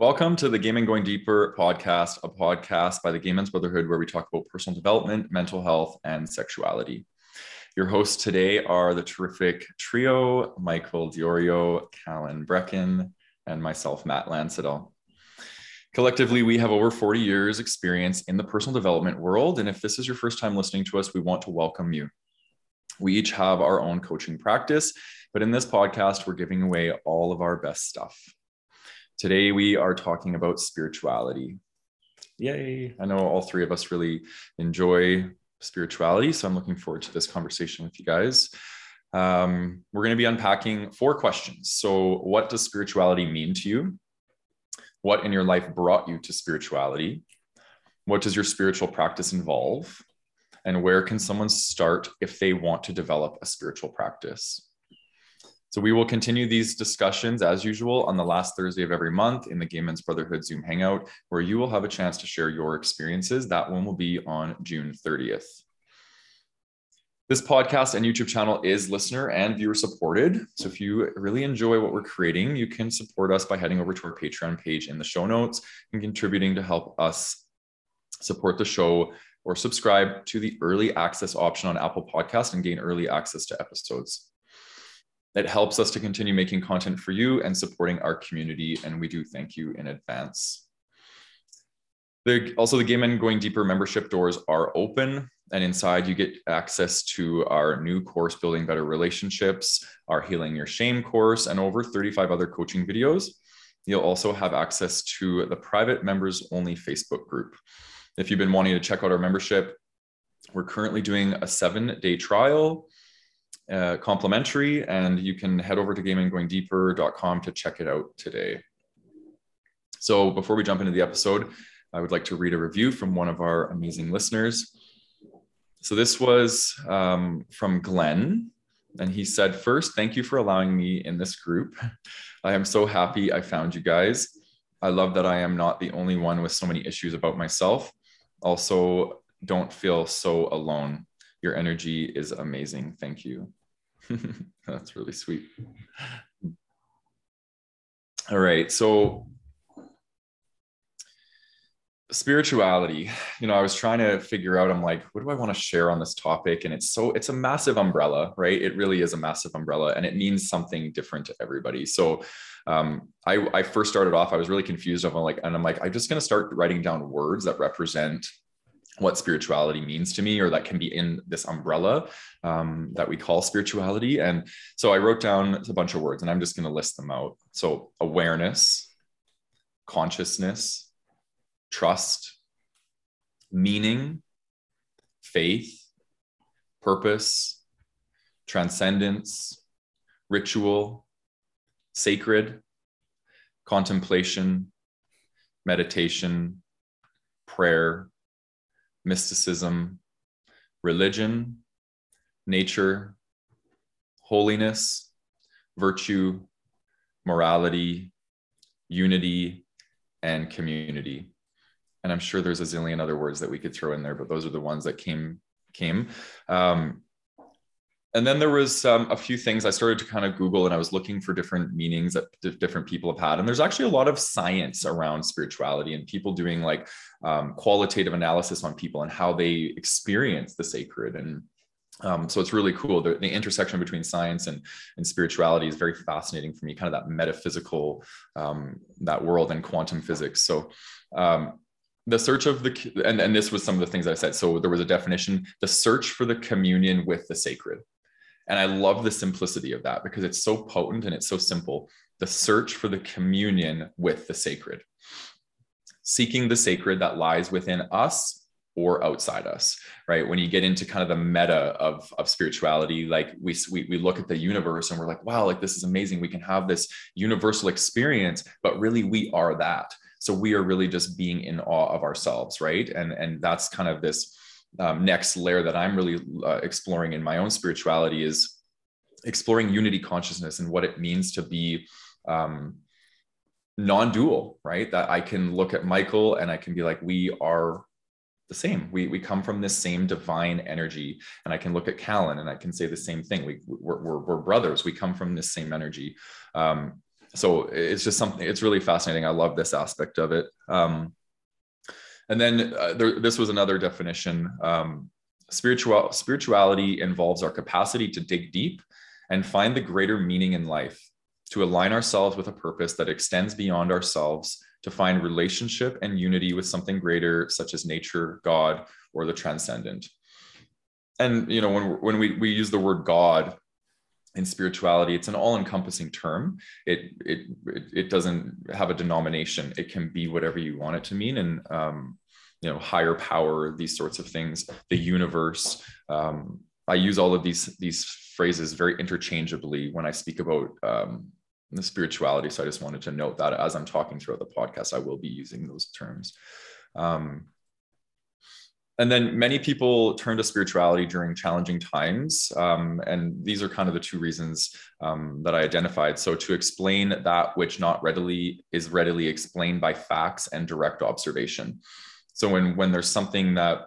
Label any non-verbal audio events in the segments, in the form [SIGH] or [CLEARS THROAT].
Welcome to the Gay Men Going Deeper podcast, a podcast by the Gay Men's Brotherhood where we talk about personal development, mental health, and sexuality. Your hosts today are the terrific trio Michael Diorio, Callan Brecken, and myself, Matt Lansadel. Collectively, we have over 40 years' experience in the personal development world. And if this is your first time listening to us, we want to welcome you. We each have our own coaching practice, but in this podcast, we're giving away all of our best stuff. Today, we are talking about spirituality. Yay! I know all three of us really enjoy spirituality, so I'm looking forward to this conversation with you guys. Um, we're going to be unpacking four questions. So, what does spirituality mean to you? What in your life brought you to spirituality? What does your spiritual practice involve? And where can someone start if they want to develop a spiritual practice? So we will continue these discussions as usual on the last Thursday of every month in the Gay Men's Brotherhood Zoom Hangout, where you will have a chance to share your experiences. That one will be on June 30th. This podcast and YouTube channel is listener and viewer supported. So if you really enjoy what we're creating, you can support us by heading over to our Patreon page in the show notes and contributing to help us support the show or subscribe to the early access option on Apple Podcast and gain early access to episodes. It helps us to continue making content for you and supporting our community. And we do thank you in advance. The, also, the Gay Men Going Deeper membership doors are open. And inside, you get access to our new course, Building Better Relationships, our Healing Your Shame course, and over 35 other coaching videos. You'll also have access to the private members only Facebook group. If you've been wanting to check out our membership, we're currently doing a seven day trial uh, complimentary, and you can head over to gaymengoingdeeper.com to check it out today. So before we jump into the episode, I would like to read a review from one of our amazing listeners. So this was um, from Glenn, and he said, First, thank you for allowing me in this group. I am so happy I found you guys. I love that I am not the only one with so many issues about myself. Also, don't feel so alone. Your energy is amazing. Thank you. [LAUGHS] That's really sweet. All right. So, spirituality, you know, I was trying to figure out, I'm like, what do I want to share on this topic? And it's so, it's a massive umbrella, right? It really is a massive umbrella and it means something different to everybody. So, um, I, I first started off, I was really confused. I'm like, and I'm like, I'm just going to start writing down words that represent what spirituality means to me or that can be in this umbrella um, that we call spirituality. And so i wrote down a bunch of words and i'm just going to list them out. So awareness consciousness trust meaning faith purpose transcendence ritual sacred contemplation meditation prayer mysticism, religion, nature, holiness, virtue, morality, unity, and community. And I'm sure there's a zillion other words that we could throw in there, but those are the ones that came came. Um, and then there was um, a few things I started to kind of Google and I was looking for different meanings that d- different people have had. And there's actually a lot of science around spirituality and people doing like um, qualitative analysis on people and how they experience the sacred. And um, so it's really cool. The, the, intersection between science and, and spirituality is very fascinating for me, kind of that metaphysical, um, that world and quantum physics. So um, the search of the and, and this was some of the things i said so there was a definition the search for the communion with the sacred and I love the simplicity of that because it's so potent and it's so simple. The search for the communion with the sacred, seeking the sacred that lies within us or outside us, right? When you get into kind of the meta of, of spirituality, like we, we, we look at the universe and we're like, wow, like this is amazing. We can have this universal experience, but really we are that. So we are really just being in awe of ourselves, right? And, and that's kind of this um, next layer that I'm really uh, exploring in my own spirituality is exploring unity consciousness and what it means to be um, non-dual, right? That I can look at Michael and I can be like, we are the same. We, we come from this same divine energy. And I can look at Callan and I can say the same thing. We, we're, we're, we're brothers. We come from this same energy. Um, so it's just something it's really fascinating i love this aspect of it um, and then uh, there, this was another definition um, spiritual spirituality involves our capacity to dig deep and find the greater meaning in life to align ourselves with a purpose that extends beyond ourselves to find relationship and unity with something greater such as nature god or the transcendent. And you know when when we, we use the word god in spirituality it's an all-encompassing term. It, it it doesn't have a denomination. It can be whatever you want it to mean. And um, you know higher power these sorts of things the universe um, i use all of these these phrases very interchangeably when i speak about um, the spirituality. So i just wanted to note that as i'm talking throughout the podcast i will be using those terms. Um, and then many people turn to spirituality during challenging times. Um, and these are kind of the two reasons um, that i identified. So to explain that which not readily is readily explained by facts and direct observation. So when when there's something that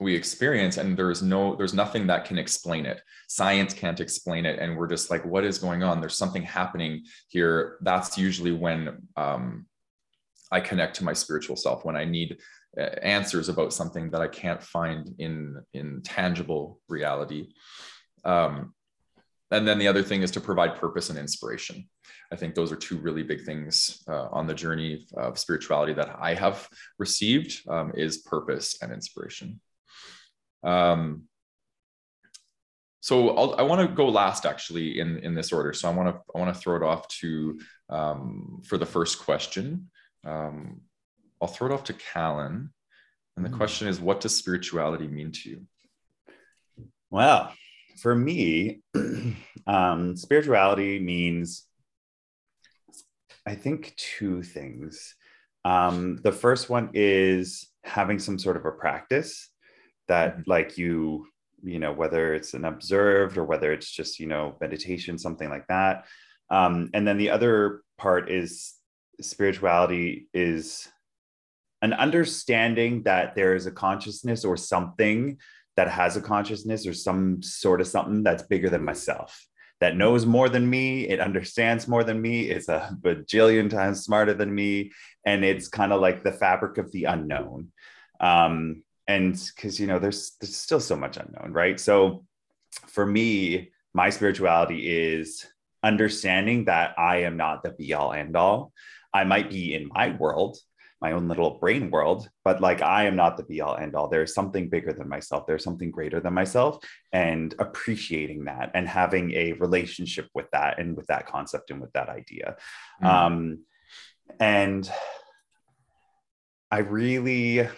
we experience and there's no there's nothing that can explain it. Science can't explain it. And we're just like what is going on? There's something happening here. That's usually when um, i connect to my spiritual self when i need answers about something that I can't find in in tangible reality. Um, and then the other thing is to provide purpose and inspiration. I think those are two really big things uh, on the journey of spirituality that I have received um, is purpose and inspiration. Um, so I'll, i want to go last actually in in this order. So I want to I want to throw it off to um, for the first question. Um, I'll throw it off to Callan. And the hmm. question is, what does spirituality mean to you? Well, for me, [CLEARS THROAT] um, spirituality means, I think, two things. Um, the first one is having some sort of a practice that, mm-hmm. like, you, you know, whether it's an observed or whether it's just, you know, meditation, something like that. Um, and then the other part is spirituality is an understanding that there is a consciousness or something that has a consciousness or some sort of something that's bigger than myself that knows more than me it understands more than me is a bajillion times smarter than me and it's kind of like the fabric of the unknown. Um, and because you know there's there's still so much unknown right? So for me my spirituality is understanding that i am not the be all end all. I might be in my world my own little brain world but like i am not the be all end all there's something bigger than myself. There's something greater than myself and appreciating that and having a relationship with that and with that concept and with that idea. Mm. um and i really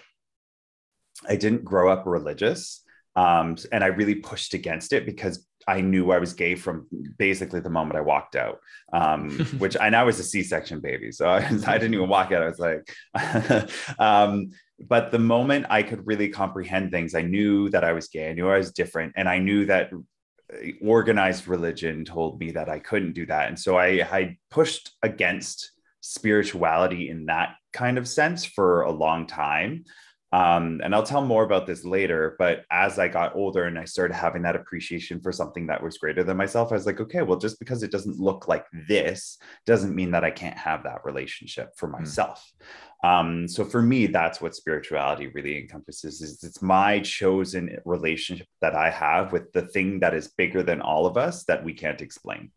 i didn't grow up religious um, and I really pushed against it because I knew I was gay from basically the moment I walked out, um, [LAUGHS] which I now was a C-section baby, so [LAUGHS] I, I, didn't even walk out. I was like, [LAUGHS] um, but the moment I could really comprehend things, I knew that I was gay. I knew I was different, and I knew that uh, organized religion told me that I couldn't do that, and so I, I pushed against spirituality in that kind of sense for a long time. Um, and I'll tell more about this later. But as I got older and I started having that appreciation for something that was greater than myself, I was like, okay, well, just because it doesn't look like this doesn't mean that I can't have that relationship for hmm. myself. Mm. Um, so for me, that's what spirituality really encompasses is it's my chosen relationship that I have with the thing that is bigger than all of us that we can't explain.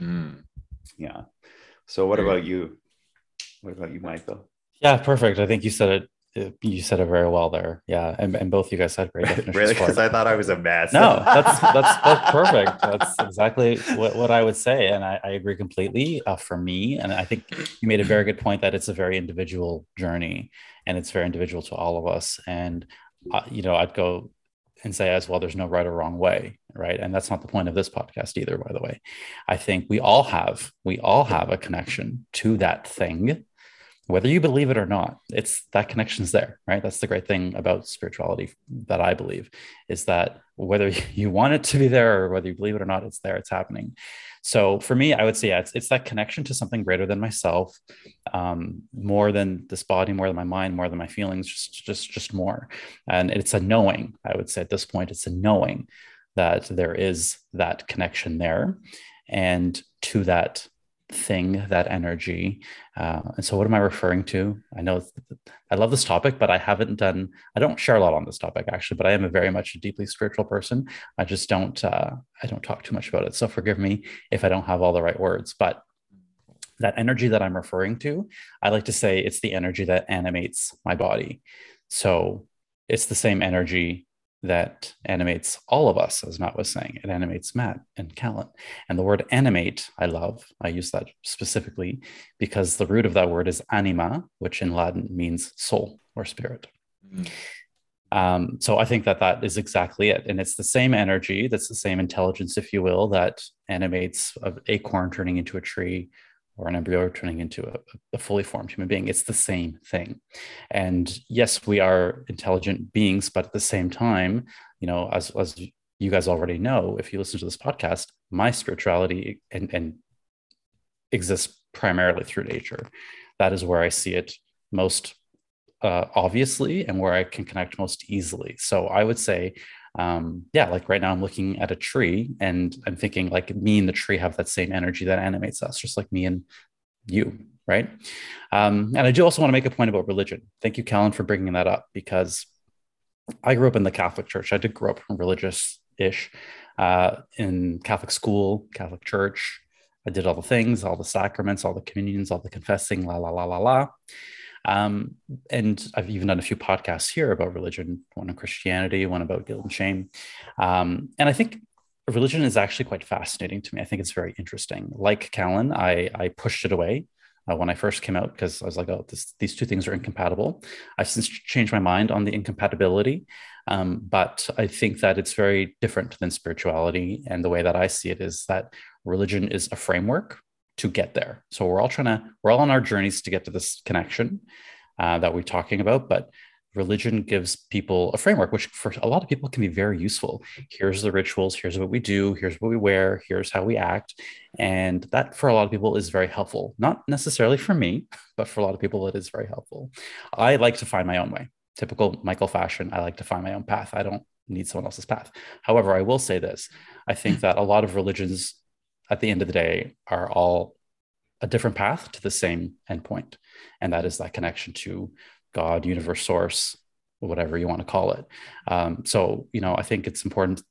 Mm. Yeah. So what about you? What about you, Michael? Yeah, perfect. I think you said it you said it very well there. Yeah, and, and both you guys had great [LAUGHS] definitions. really, because I thought I was a mess. No, [LAUGHS] that's that's that's perfect. That's exactly what, what I would say, and I, I agree completely. Uh, for me, and I think you made a very good point that it's a very individual journey, and it's very individual to all of us. And uh, you know, I'd go and say as well, there's no right or wrong way, right? And that's not the point of this podcast either. By the way, I think we all have we all have a connection to that thing whether you believe it or not it's that connection's there right? That's the great thing about spirituality that i believe is that whether [LAUGHS] you want it to be there or whether you believe it or not it's there it's happening. So for me i would say yeah it's, it's that connection to something greater than myself um, more than this body more than my mind more than my feelings just just just more. And it's a knowing i would say at this point it's a knowing that there is that connection there. And to that thing, that energy. Uh, and so, what am I referring to? I know I love this topic, but I haven't done. I don't share a lot on this topic actually, but I am a very much a deeply spiritual person. I just don't. Uh, I don't talk too much about it. So forgive me if I don't have all the right words, but that energy that I'm referring to, I like to say it's the energy that animates my body. So it's the same energy that animates all of us, as Matt was saying. It animates Matt and Callan. And the word animate, I love. I use that specifically because the root of that word is anima, which in Latin means soul or spirit. Mm. Um, so I think that that is exactly it. And it's the same energy, that's the same intelligence, if you will, that animates an acorn turning into a tree or an embryo turning into a, a, fully formed human being. It's the same thing. And yes, we are intelligent beings, but at the same time, you know, as, as you guys already know, if you listen to this podcast, my spirituality and, and exists primarily through nature. That is where I see it most uh, obviously and where I can connect most easily. So I would say um, yeah, like right now I'm looking at a tree and I'm thinking like me and the tree have that same energy that animates us, just like me and you, right? Um, and I do also want to make a point about religion. Thank you, Callan, for bringing that up because I grew up in the Catholic Church. I did grow up religious-ish uh, in Catholic school, Catholic church. I did all the things, all the sacraments, all the communions, all the confessing, la la la la la. Um, and I've even done a few podcasts here about religion, one on Christianity, one about guilt and shame. Um, and I think religion is actually quite fascinating to me. I think it's very interesting. Like Callan, I, I pushed it away uh, when I first came out because I was like, oh, this, these two things are incompatible. I've since changed my mind on the incompatibility. Um, but I think that it's very different than spirituality. And the way that I see it is that religion is a framework to get there. So we're all trying to, we're all on our journeys to get to this connection uh, that we're talking about. But religion gives people a framework, which for a lot of people can be very useful. Here's the rituals, here's what we do, here's what we wear, here's how we act. And that for a lot of people is very helpful. Not necessarily for me, but for a lot of people, it is very helpful. I like to find my own way. Typical Michael fashion, I like to find my own path. I don't need someone else's path. However, I will say this I think that a lot of religions at the end of the day are all a different path to the same endpoint. And that is that connection to God, universe, source, whatever you want to call it. Um, so, you know, I think it's important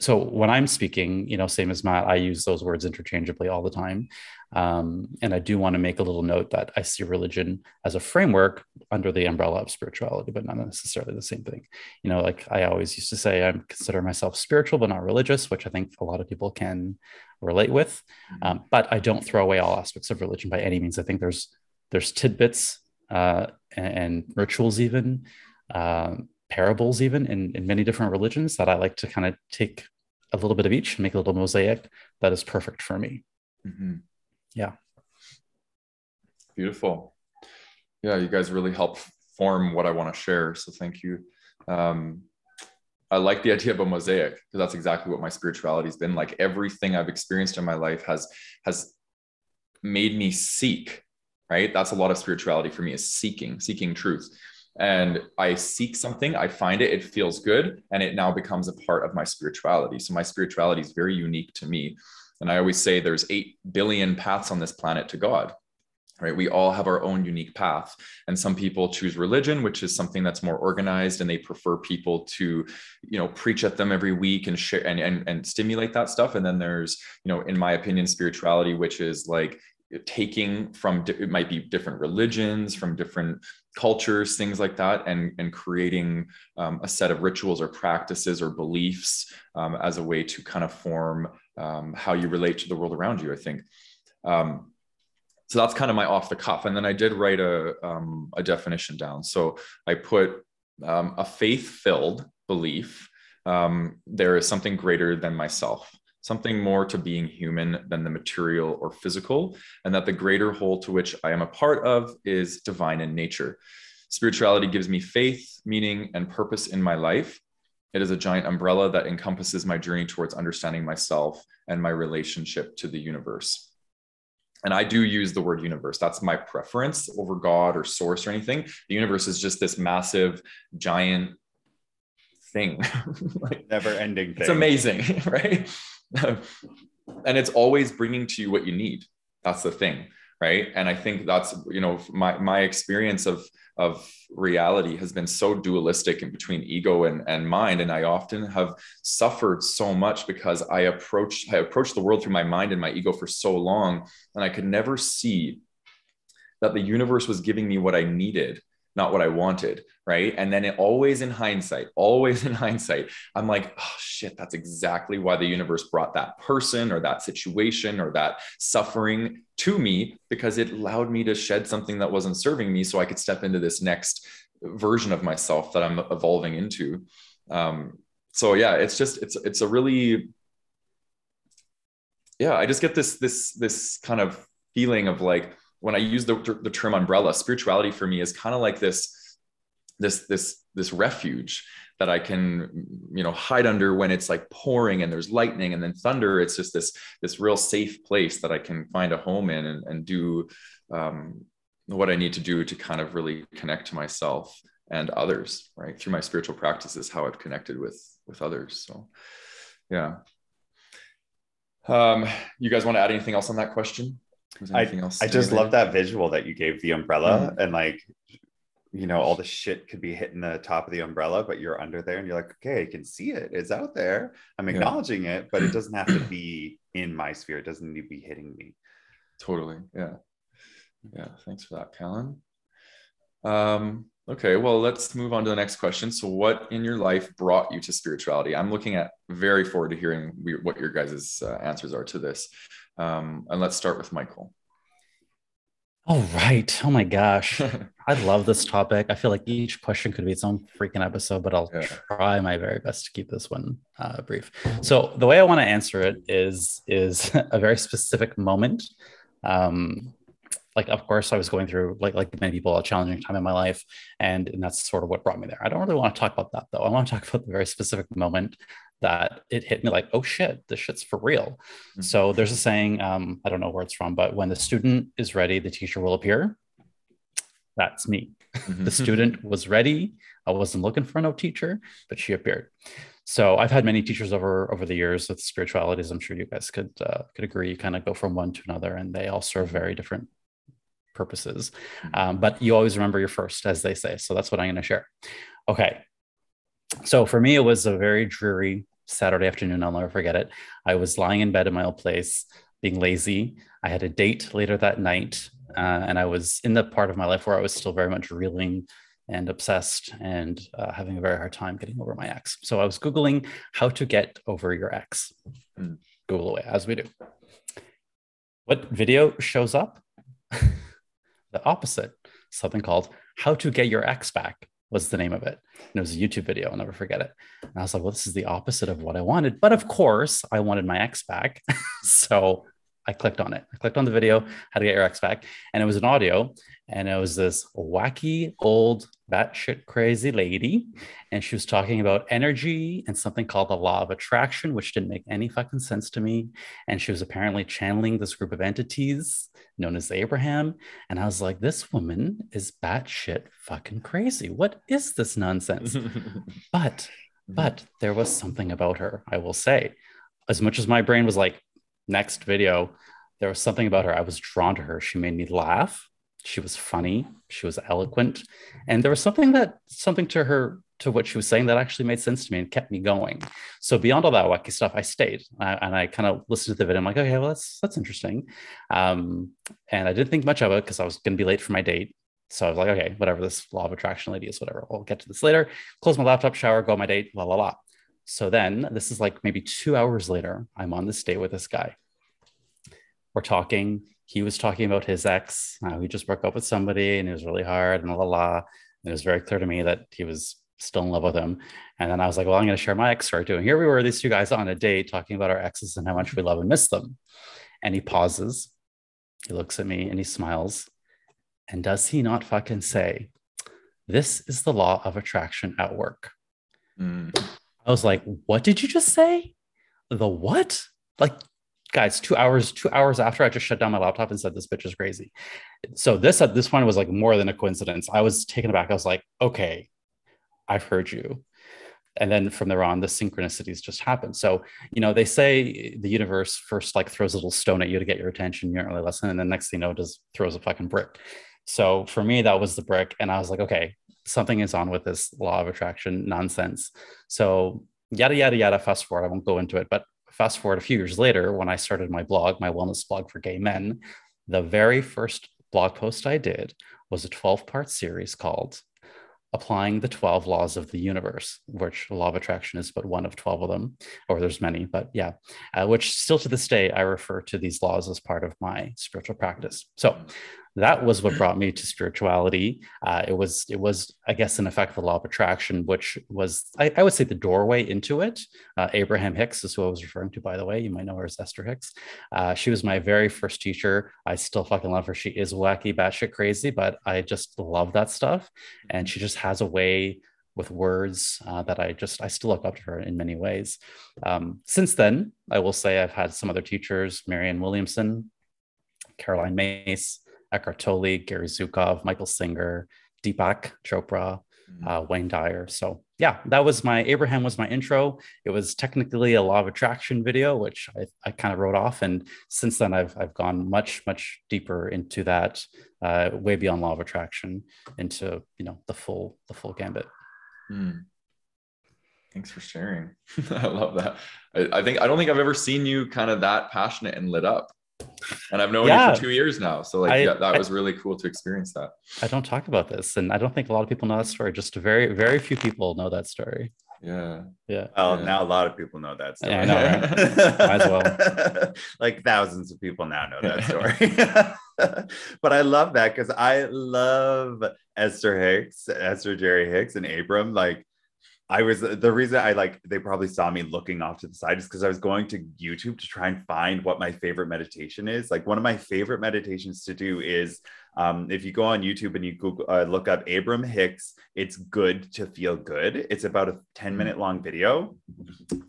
so when I'm speaking, you know, same as Matt, I use those words interchangeably all the time. Um, and I do want to make a little note that I see religion as a framework under the umbrella of spirituality, but not necessarily the same thing. You know, like I always used to say, I consider myself spiritual, but not religious, which I think a lot of people can relate with. Mm-hmm. Um, but I don't throw away all aspects of religion by any means. I think there's there's tidbits uh, and, and, rituals, even uh, parables even in, in many different religions that I like to kind of take a little bit of each and make a little mosaic that is perfect for me. Mm-hmm. Yeah. Beautiful. Yeah, you guys really help form what I want to share. So thank you. Um, I like the idea of a mosaic because that's exactly what my spirituality has been. Like everything I've experienced in my life has has made me seek. Right. That's a lot of spirituality for me is seeking, seeking truth and I seek something, I find it, it feels good, and it now becomes a part of my spirituality. So my spirituality is very unique to me. And I always say there's 8 billion paths on this planet to God. Right. We all have our own unique path. And some people choose religion, which is something that's more organized and they prefer people to, you know, preach at them every week and share and, and, and stimulate that stuff. And then there's, you know, in my opinion, spirituality, which is like taking from it might be different religions from different cultures things like that and and creating um, a set of rituals or practices or beliefs um, as a way to kind of form um, how you relate to the world around you i think. Um, so that's kind of my off the cuff. And then i did write a, um, a definition down. So i put um, a faith filled belief there is something greater than myself something more to being human than the material or physical, and that the greater whole to which I am a part of is divine in nature. Spirituality gives me faith, meaning, and purpose in my life. It is a giant umbrella that encompasses my journey towards understanding myself and my relationship to the universe. And I do use the word universe. That's my preference over God or source or anything. The universe is just this massive, giant thing. [LAUGHS] like, Never ending It's amazing, [LAUGHS] right? [LAUGHS] and it's always bringing to you what you need. That's the thing, right? And I think that's you know my my experience of of reality has been so dualistic in between ego and, and mind. And i often have suffered so much because i approached i approached the world through my mind and my ego for so long and i could never see that the universe was giving me what i needed not what I wanted. Right. And then it always in hindsight, always in [LAUGHS] hindsight, I'm like, oh shit, that's exactly why the universe brought that person or that situation or that suffering to me because it allowed me to shed something that wasn't serving me so I could step into this next version of myself that I'm evolving into. Um, so yeah, it's just it's it's a really yeah, I just get this this this kind of feeling of like when I use the, the term umbrella, spirituality for me is kind of like this, this, this, this refuge that I can, you know, hide under when it's like pouring and there's lightning and then thunder. It's just this, this real safe place that I can find a home in and, and do um, what I need to do to kind of really connect to myself and others, right? Through my spiritual practices, how I've connected with, with others. So, yeah. Um, you guys want to add anything else on that question? I, I just love that visual that you gave the umbrella mm-hmm. and like you know all the shit could be hitting the top of the umbrella but you're under there and you're like okay i can see it. It's out there. I'm acknowledging yeah. it but it [CLEARS THROAT] doesn't have to be in my sphere. It doesn't need to be hitting me. Totally. Yeah. Yeah. Thanks for that callan. Um okay. Well let's move on to the next question. So what in your life brought you to spirituality? I'm looking at very forward to hearing what your guys' uh, answers are to this um, and let's start with Michael. All right. Oh my gosh. [LAUGHS] I love this topic. I feel like each question could be its own freaking episode, but I'll yeah. try my very best to keep this one uh, brief. So the way I want to answer it is is [LAUGHS] a very specific moment. Um, like, of course, I was going through like like many people a challenging time in my life, and, and that's sort of what brought me there. I don't really want to talk about that though. I want to talk about the very specific moment that it hit me like, oh shit, this shit's for real. Mm-hmm. So there's a saying, um, I don't know where it's from, but when the student is ready, the teacher will appear. That's me. [LAUGHS] Mm-hmm. the student was ready. I wasn't looking for no teacher, but she appeared. So I've had many teachers over over the years with spiritualities. I'm sure you guys could uh, could agree. You kind of go from one to another, and they all serve very different purposes. Mm-hmm. Um, but you always remember your first, as they say. So that's what I'm going to share. Okay. So for me, it was a very dreary Saturday afternoon. I'll never forget it. I was lying in bed in my old place, being lazy. I had a date later that night, uh, and I was in the part of my life where I was still very much reeling and obsessed and uh, having a very hard time getting over my ex. So I was Googling how to get over your ex. Mm. Google away, as we do. What video shows up? [LAUGHS] the opposite, something called How to Get Your Ex Back was the name of it. And it was a YouTube video. I'll never forget it. And I was like, well, this is the opposite of what I wanted. But of course, I wanted my ex back. [LAUGHS] so I clicked on it. I clicked on the video, how to get your ex back. And it was an audio. And it was this wacky, old, batshit crazy lady. And she was talking about energy and something called the law of attraction, which didn't make any fucking sense to me. And she was apparently channeling this group of entities known as Abraham. And I was like, this woman is batshit fucking crazy. What is this nonsense? [LAUGHS] but, but there was something about her, I will say. As much as my brain was like, next video, there was something about her. I was drawn to her. She made me laugh. She was funny. She was eloquent. And there was something that, something to her to what she was saying that actually made sense to me and kept me going. So beyond all that wacky stuff, I stayed and I kind of listened to the video. I'm like, okay, well, that's that's interesting. Um, and I didn't think much of it because I was going to be late for my date. So I was like, okay, whatever. This law of attraction lady is whatever. We'll get to this later. Close my laptop, shower, go on my date, la la la. So then this is like maybe two hours later. I'm on this date with this guy. We're talking. He was talking about his ex. Uh, he just broke up with somebody and it was really hard and la la la. And it was very clear to me that he was still in love with him. And then I was like, well, I'm going to share my ex story too. And here we were, these two guys on a date talking about our exes and how much we love and miss them. And he pauses, he looks at me and he smiles. And does he not fucking say, this is the law of attraction at work? Mm. I was like, what did you just say? The what? Like, guys, two hours, two hours after I just shut down my laptop and said this bitch is crazy. So this at this point was like more than a coincidence. I was taken aback. I was like, okay, I've heard you. and then from there on the synchronicities just happen so you know they say the universe first like throws a little stone at you to get your attention you don't really listen and then next thing you know just throws a fucking brick so for me that was the brick and i was like okay something is on with this law of attraction nonsense so yada yada yada fast forward i won't go into it but fast forward a few years later when i started my blog my wellness blog for gay men the very first blog post i did was a 12 part series called applying the 12 laws of the universe, which law of attraction is but one of 12 of them, or there's many, but yeah, uh, which still to this day, I refer to these laws as part of my spiritual practice. So that was what brought me to spirituality. Uh, it was, it was, I guess, in effect, the law of attraction, which was, I, I would say, the doorway into it. Uh, Abraham Hicks is who I was referring to, by the way. You might know her as Esther Hicks. Uh, she was my very first teacher. I still fucking love her. She is wacky, batshit crazy, but I just love that stuff. And she just has a way with words uh, that I just I still look up to her in many ways. Um, since then, I will say I've had some other teachers, Marianne Williamson, Caroline Myss, Eckhart Tolle, Gary Zukav, Michael Singer, Deepak Chopra, mm-hmm. uh, Wayne Dyer. So yeah, that was my Abraham was my intro. It was technically a law of attraction video, which I, I kind of wrote off. And since then, I've I've gone much much deeper into that, uh, way beyond law of attraction, into you know the full the full gambit. Mm. Thanks for sharing. [LAUGHS] I love that. I, I think I don't think I've ever seen you kind of that passionate and lit up and I've known yeah. you for two years now. So like, I, yeah, that I, was really cool to experience that. I don't talk about this, and I don't think a lot of people know that story. Just very, very few people know that story. Yeah. Yeah. Well, yeah. now a lot of people know that story. Yeah, I know, right? [LAUGHS] Might as well. like thousands of people now know that [LAUGHS] story. [LAUGHS] but I love that because I love Esther Hicks, Esther Jerry Hicks, and Abraham. Like I was the reason I like they probably saw me looking off to the side is because I was going to YouTube to try and find what my favorite meditation is. Like one of my favorite meditations to do is um, if you go on YouTube and you Google uh, look up Abraham Hicks, it's good to feel good. It's about a 10 mm-hmm. minute long video.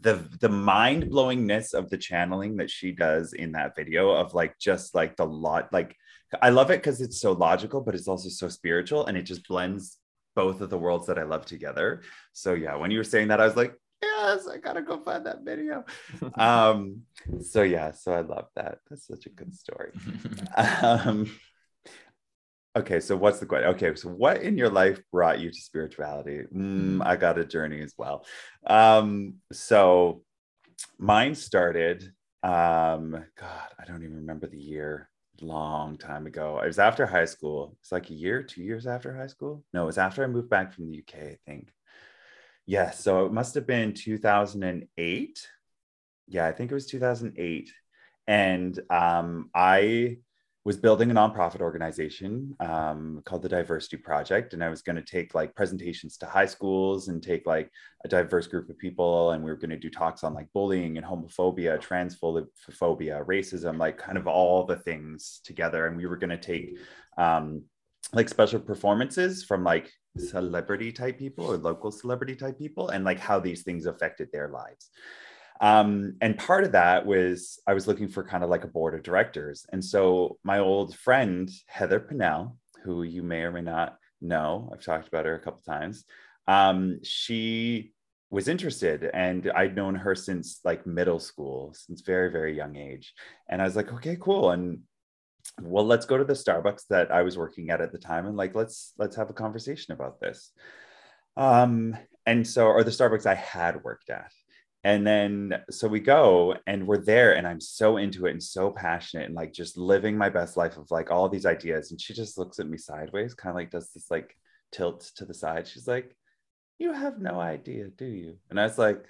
The the mind blowingness of the channeling that she does in that video of like just like the lot like I love it because it's so logical, but it's also so spiritual and it just blends both of the worlds that I love together. So yeah, when you were saying that, I was like, yes, I gotta go find that video. [LAUGHS] um, so yeah, so I love that. That's such a good story. um, okay, so what's the question? Okay, so what in your life brought you to spirituality? Mm, I got a journey as well. Um, so mine started. Um, God, I don't even remember the year long time ago. It was after high school. It's like a year, two years after high school. No, it was after I moved back from the UK, I think. Yeah, so it must have been 2008. Yeah, I think it was 2008. And um, I was building a nonprofit organization um, called the Diversity Project, and I was going to take like presentations to high schools and take like a diverse group of people, and we were going to do talks on like bullying and homophobia, transphobia, racism, like kind of all the things together, and we were going to take um, like special performances from like celebrity type people or local celebrity type people, and like how these things affected their lives. Um, and part of that was I was looking for kind of like a board of directors. And so my old friend, Heather Pinnell, who you may or may not know, I've talked about her a couple times, um, she was interested and I'd known her since like middle school, since very, very young age. And I was like, okay, cool. And well, let's go to the Starbucks that I was working at at the time and like, let's, let's have a conversation about this. Um, and so, or the Starbucks I had worked at. And then so we go and we're there and I'm so into it and so passionate and like just living my best life of like all these ideas. And she just looks at me sideways, kind of like does this like tilt to the side. She's like, You have no idea, do you? And I was like,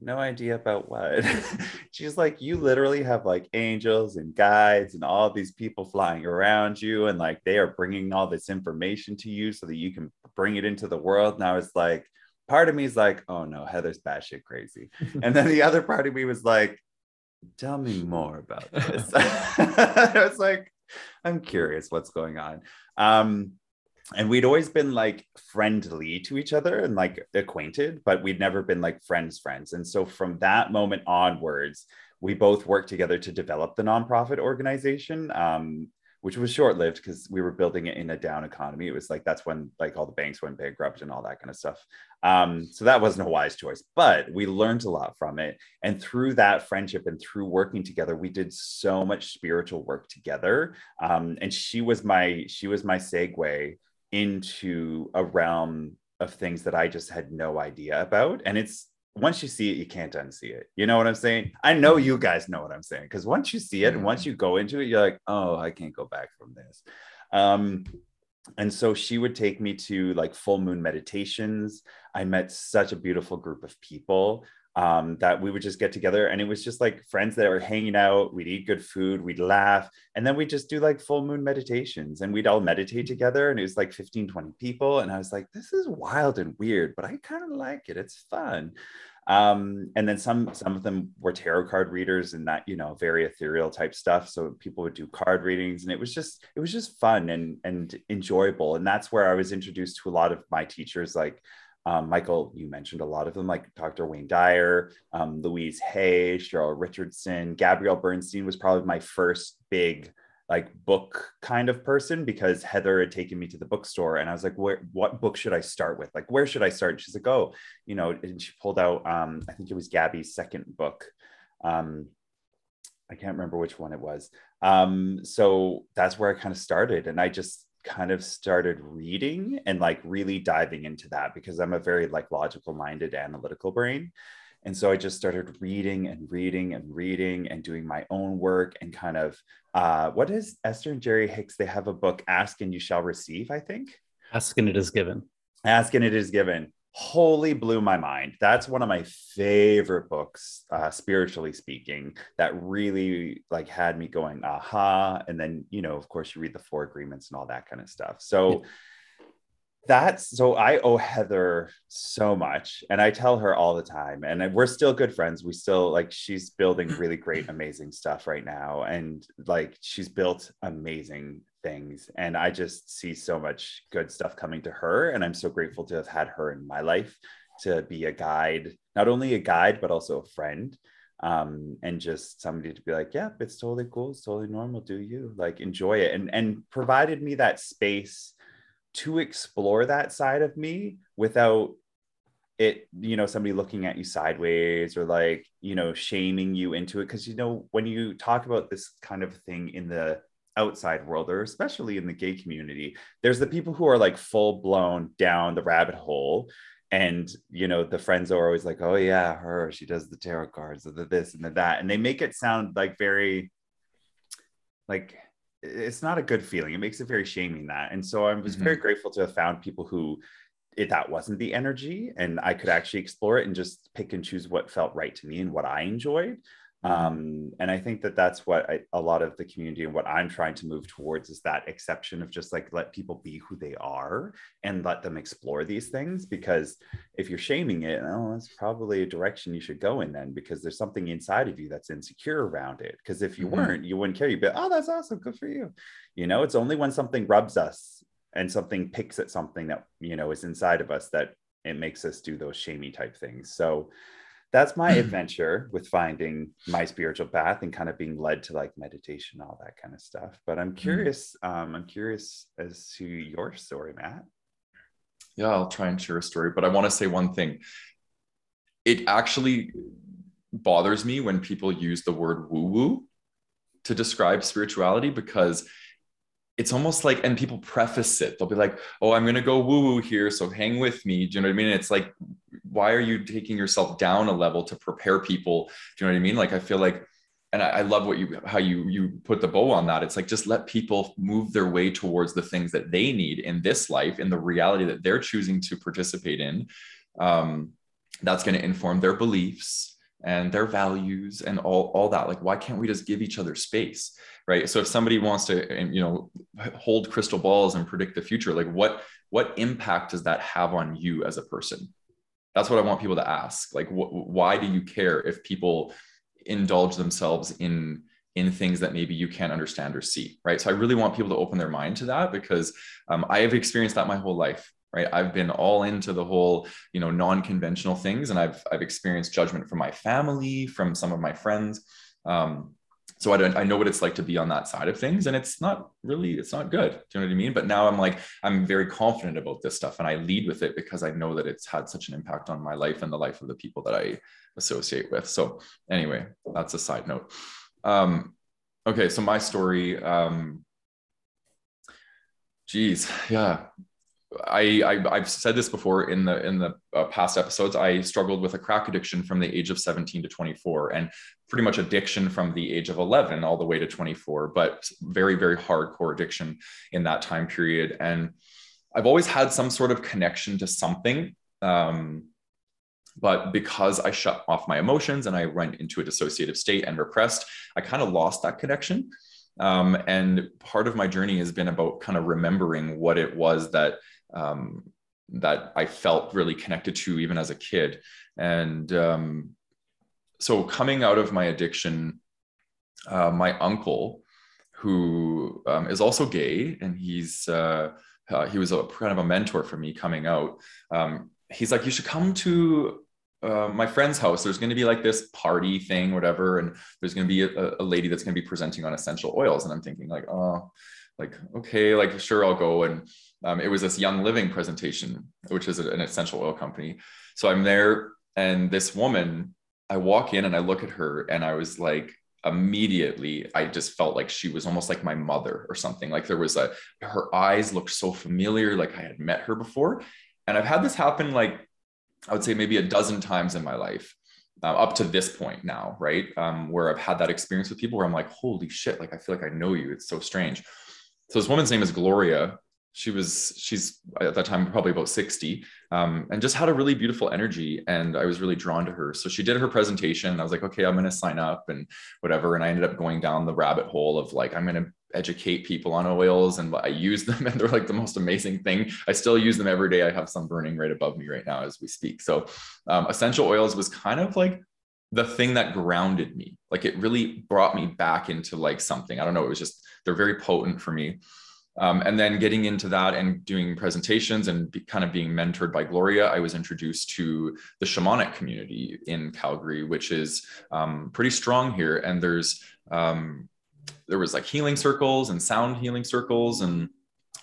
no idea about what. [LAUGHS] She's like, you literally have like angels and guides and all these people flying around you, and like they are bringing all this information to you so that you can bring it into the world. And I was like, part of me is like, oh no, Heather's batshit crazy. [LAUGHS] and then the other part of me was like, tell me more about this. [LAUGHS] [LAUGHS] I was like, I'm curious what's going on. Um, and we'd always been like friendly to each other and like acquainted, but we'd never been like friends, friends. And so from that moment onwards, we both worked together to develop the nonprofit organization. Um, which was short lived because we were building it in a down economy. It was like that's when like all the banks went bankrupt and all that kind of stuff. Um, so that wasn't a wise choice, but we learned a lot from it. And through that friendship and through working together, we did so much spiritual work together. Um, and she was my she was my segue into a realm of things that I just had no idea about. And it's once you see it, you can't unsee it. You know what I'm saying? I know you guys know what I'm saying because once you see it and once mm-hmm. you go into it, you're like, oh, I can't go back from this. Um, and so she would take me to like full moon meditations. I met such a beautiful group of people um, that we would just get together and it was just like friends that were hanging out. We'd eat good food, we'd laugh, and then we'd just do like full moon meditations and we'd all meditate together. And it was like 15, 20 people. And I was like, this is wild and weird, but I kind of like it. It's fun. Um, and then some some of them were tarot card readers and that you know very ethereal type stuff so people would do card readings and it was just it was just fun and and enjoyable and that's where i was introduced to a lot of my teachers like um, Michael, you mentioned a lot of them, like Dr. Wayne Dyer, um, Louise Hay, Cheryl Richardson, Gabrielle Bernstein was probably my first big like book kind of person because Heather had taken me to the bookstore and I was like, where what book should I start with? Like, where should I start? she's like, oh, you know, and she pulled out um, I think it was Gabby's second book. Um, I can't remember which one it was. Um, so that's where I kind of started. And I just kind of started reading and like really diving into that because I'm a very like logical minded analytical brain. And so I just started reading and reading and reading and doing my own work and kind of uh, what is Esther and Jerry Hicks? They have a book, Ask and You Shall Receive, I think. Ask and It Is Given. Ask and It Is Given. Wholly blew my mind. That's one of my favorite books, uh, spiritually speaking, that really like had me going, aha. And then, you know, of course, you read the four agreements and all that kind of stuff. So, yeah that's so I owe Heather so much. And I tell her all the time. And we're still good friends. We still like she's building really great, amazing stuff right now. And like she's built amazing things. And I just see so much good stuff coming to her. And I'm so grateful to have had her in my life to be a guide, not only a guide, but also a friend. Um, and just somebody to be like, yeah, it's totally cool, it's totally normal. Do you like enjoy it? And and provided me that space to explore that side of me without it you know somebody looking at you sideways or like you know shaming you into it because you know when you talk about this kind of thing in the outside world or especially in the gay community there's the people who are like full blown down the rabbit hole and you know the friends are always like oh yeah her she does the tarot cards the this and the that and they make it sound like very like it's not a good feeling. It makes it very shaming that. And so I was mm-hmm. very grateful to have found people who it, that wasn't the energy and I could actually explore it and just pick and choose what felt right to me and what I enjoyed. Um, and I think that that's what I, a lot of the community and what I'm trying to move towards is that exception of just like let people be who they are and let them explore these things. Because if you're shaming it, oh, that's probably a direction you should go in then because there's something inside of you that's insecure around it. Because if you mm-hmm. weren't, you wouldn't care. You'd be, oh, that's awesome. Good for you. You know, it's only when something rubs us and something picks at something that, you know, is inside of us that it makes us do those shamey type things. So, that's my [LAUGHS] adventure with finding my spiritual path and kind of being led to like meditation all that kind of stuff but i'm mm-hmm. curious um, i'm curious as to your story matt yeah i'll try and share a story but i want to say one thing it actually bothers me when people use the word woo woo to describe spirituality because it's almost like, and people preface it. They'll be like, "Oh, I'm gonna go woo woo here, so hang with me." Do you know what I mean? It's like, why are you taking yourself down a level to prepare people? Do you know what I mean? Like, I feel like, and I, I love what you how you you put the bow on that. It's like just let people move their way towards the things that they need in this life, in the reality that they're choosing to participate in. Um, that's going to inform their beliefs and their values and all, all that like why can't we just give each other space right so if somebody wants to you know hold crystal balls and predict the future like what what impact does that have on you as a person that's what i want people to ask. Like wh- why do you care if people indulge themselves in in things that maybe you can't understand or see right? So i really want people to open their mind to that because um, i have experienced that my whole life right? I've been all into the whole you know non-conventional things and i've i've experienced judgment from my family from some of my friends. Um, so I, don't I know what it's like to be on that side of things and it's not really it's not good. Do you know what i mean? But now i'm like i'm very confident about this stuff and i lead with it because i know that it's had such an impact on my life and the life of the people that i associate with. So anyway that's a side note. Um, okay so my story um, geez yeah I, I have said this before in the in the uh, past episodes. I struggled with a crack addiction from the age of 17 to 24, and pretty much addiction from the age of 11 all the way to 24. But very very hardcore addiction in that time period, and I've always had some sort of connection to something. Um, but because I shut off my emotions and I went into a dissociative state and repressed, I kind of lost that connection. Um, and part of my journey has been about kind of remembering what it was that um, that I felt really connected to even as a kid. And um, so coming out of my addiction, uh, my uncle, who um, is also gay, and he's uh, uh, he was a kind of a mentor for me coming out. Um, he's like, you should come to uh, my friend's house. There's going to be like this party thing, whatever, and there's going to be a, a lady that's going to be presenting on essential oils. And I'm thinking like, oh, like okay, like sure, I'll go. And um, it was this Young Living presentation, which is an essential oil company. So I'm there, and this woman, I walk in and I look at her, and I was like, immediately, I just felt like she was almost like my mother or something. Like there was a, her eyes looked so familiar, like I had met her before. And I've had this happen like, I would say maybe a dozen times in my life. Uh, up to this point now, right? Um, where I've had that experience with people where I'm like, holy shit, like I feel like I know you. It's so strange. So this woman's name is Gloria, she was she's at that time probably about 60 um, and just had a really beautiful energy and i was really drawn to her. So she did her presentation i was like okay i'm going to sign up and whatever and i ended up going down the rabbit hole of like i'm going to educate people on oils and i use them [LAUGHS] and they're like the most amazing thing. I still use them every day. I have some burning right above me right now as we speak. So um, essential oils was kind of like the thing that grounded me. Like it really brought me back into like something. I don't know it was just they're very potent for me um, and then getting into that and doing presentations and be, kind of being mentored by Gloria, I was introduced to the shamanic community in Calgary, which is um, pretty strong here. And there's um, there was like healing circles and sound healing circles and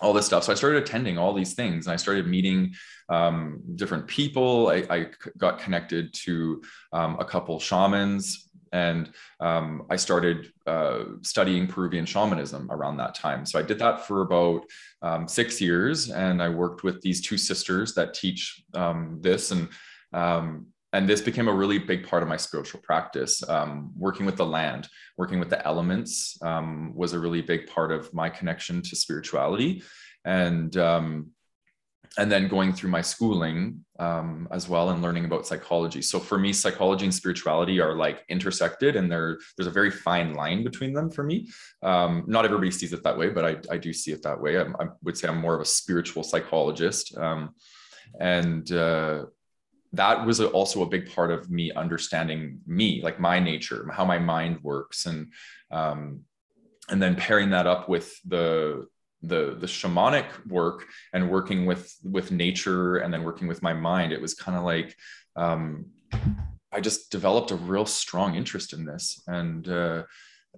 all this stuff. So I started attending all these things and I started meeting um, different people. I, I, got connected to um, a couple shamans and um, I started uh, studying Peruvian shamanism around that time. So I did that for about um, six years, and I worked with these two sisters that teach um, this, and um, and this became a really big part of my spiritual practice. Um, working with the land, working with the elements, um, was a really big part of my connection to spirituality, and and then going through my schooling um, as well and learning about psychology. So for me, psychology and spirituality are like intersected, and there there's a very fine line between them for me. Um, not everybody sees it that way, but I, I do see it that way. I, I would say I'm more of a spiritual psychologist, um, and uh, that was also a big part of me understanding me, like my nature, how my mind works, and um, and then pairing that up with the the the shamanic work and working with with nature and then working with my mind it was kind of like um, i just developed a real strong interest in this. And uh,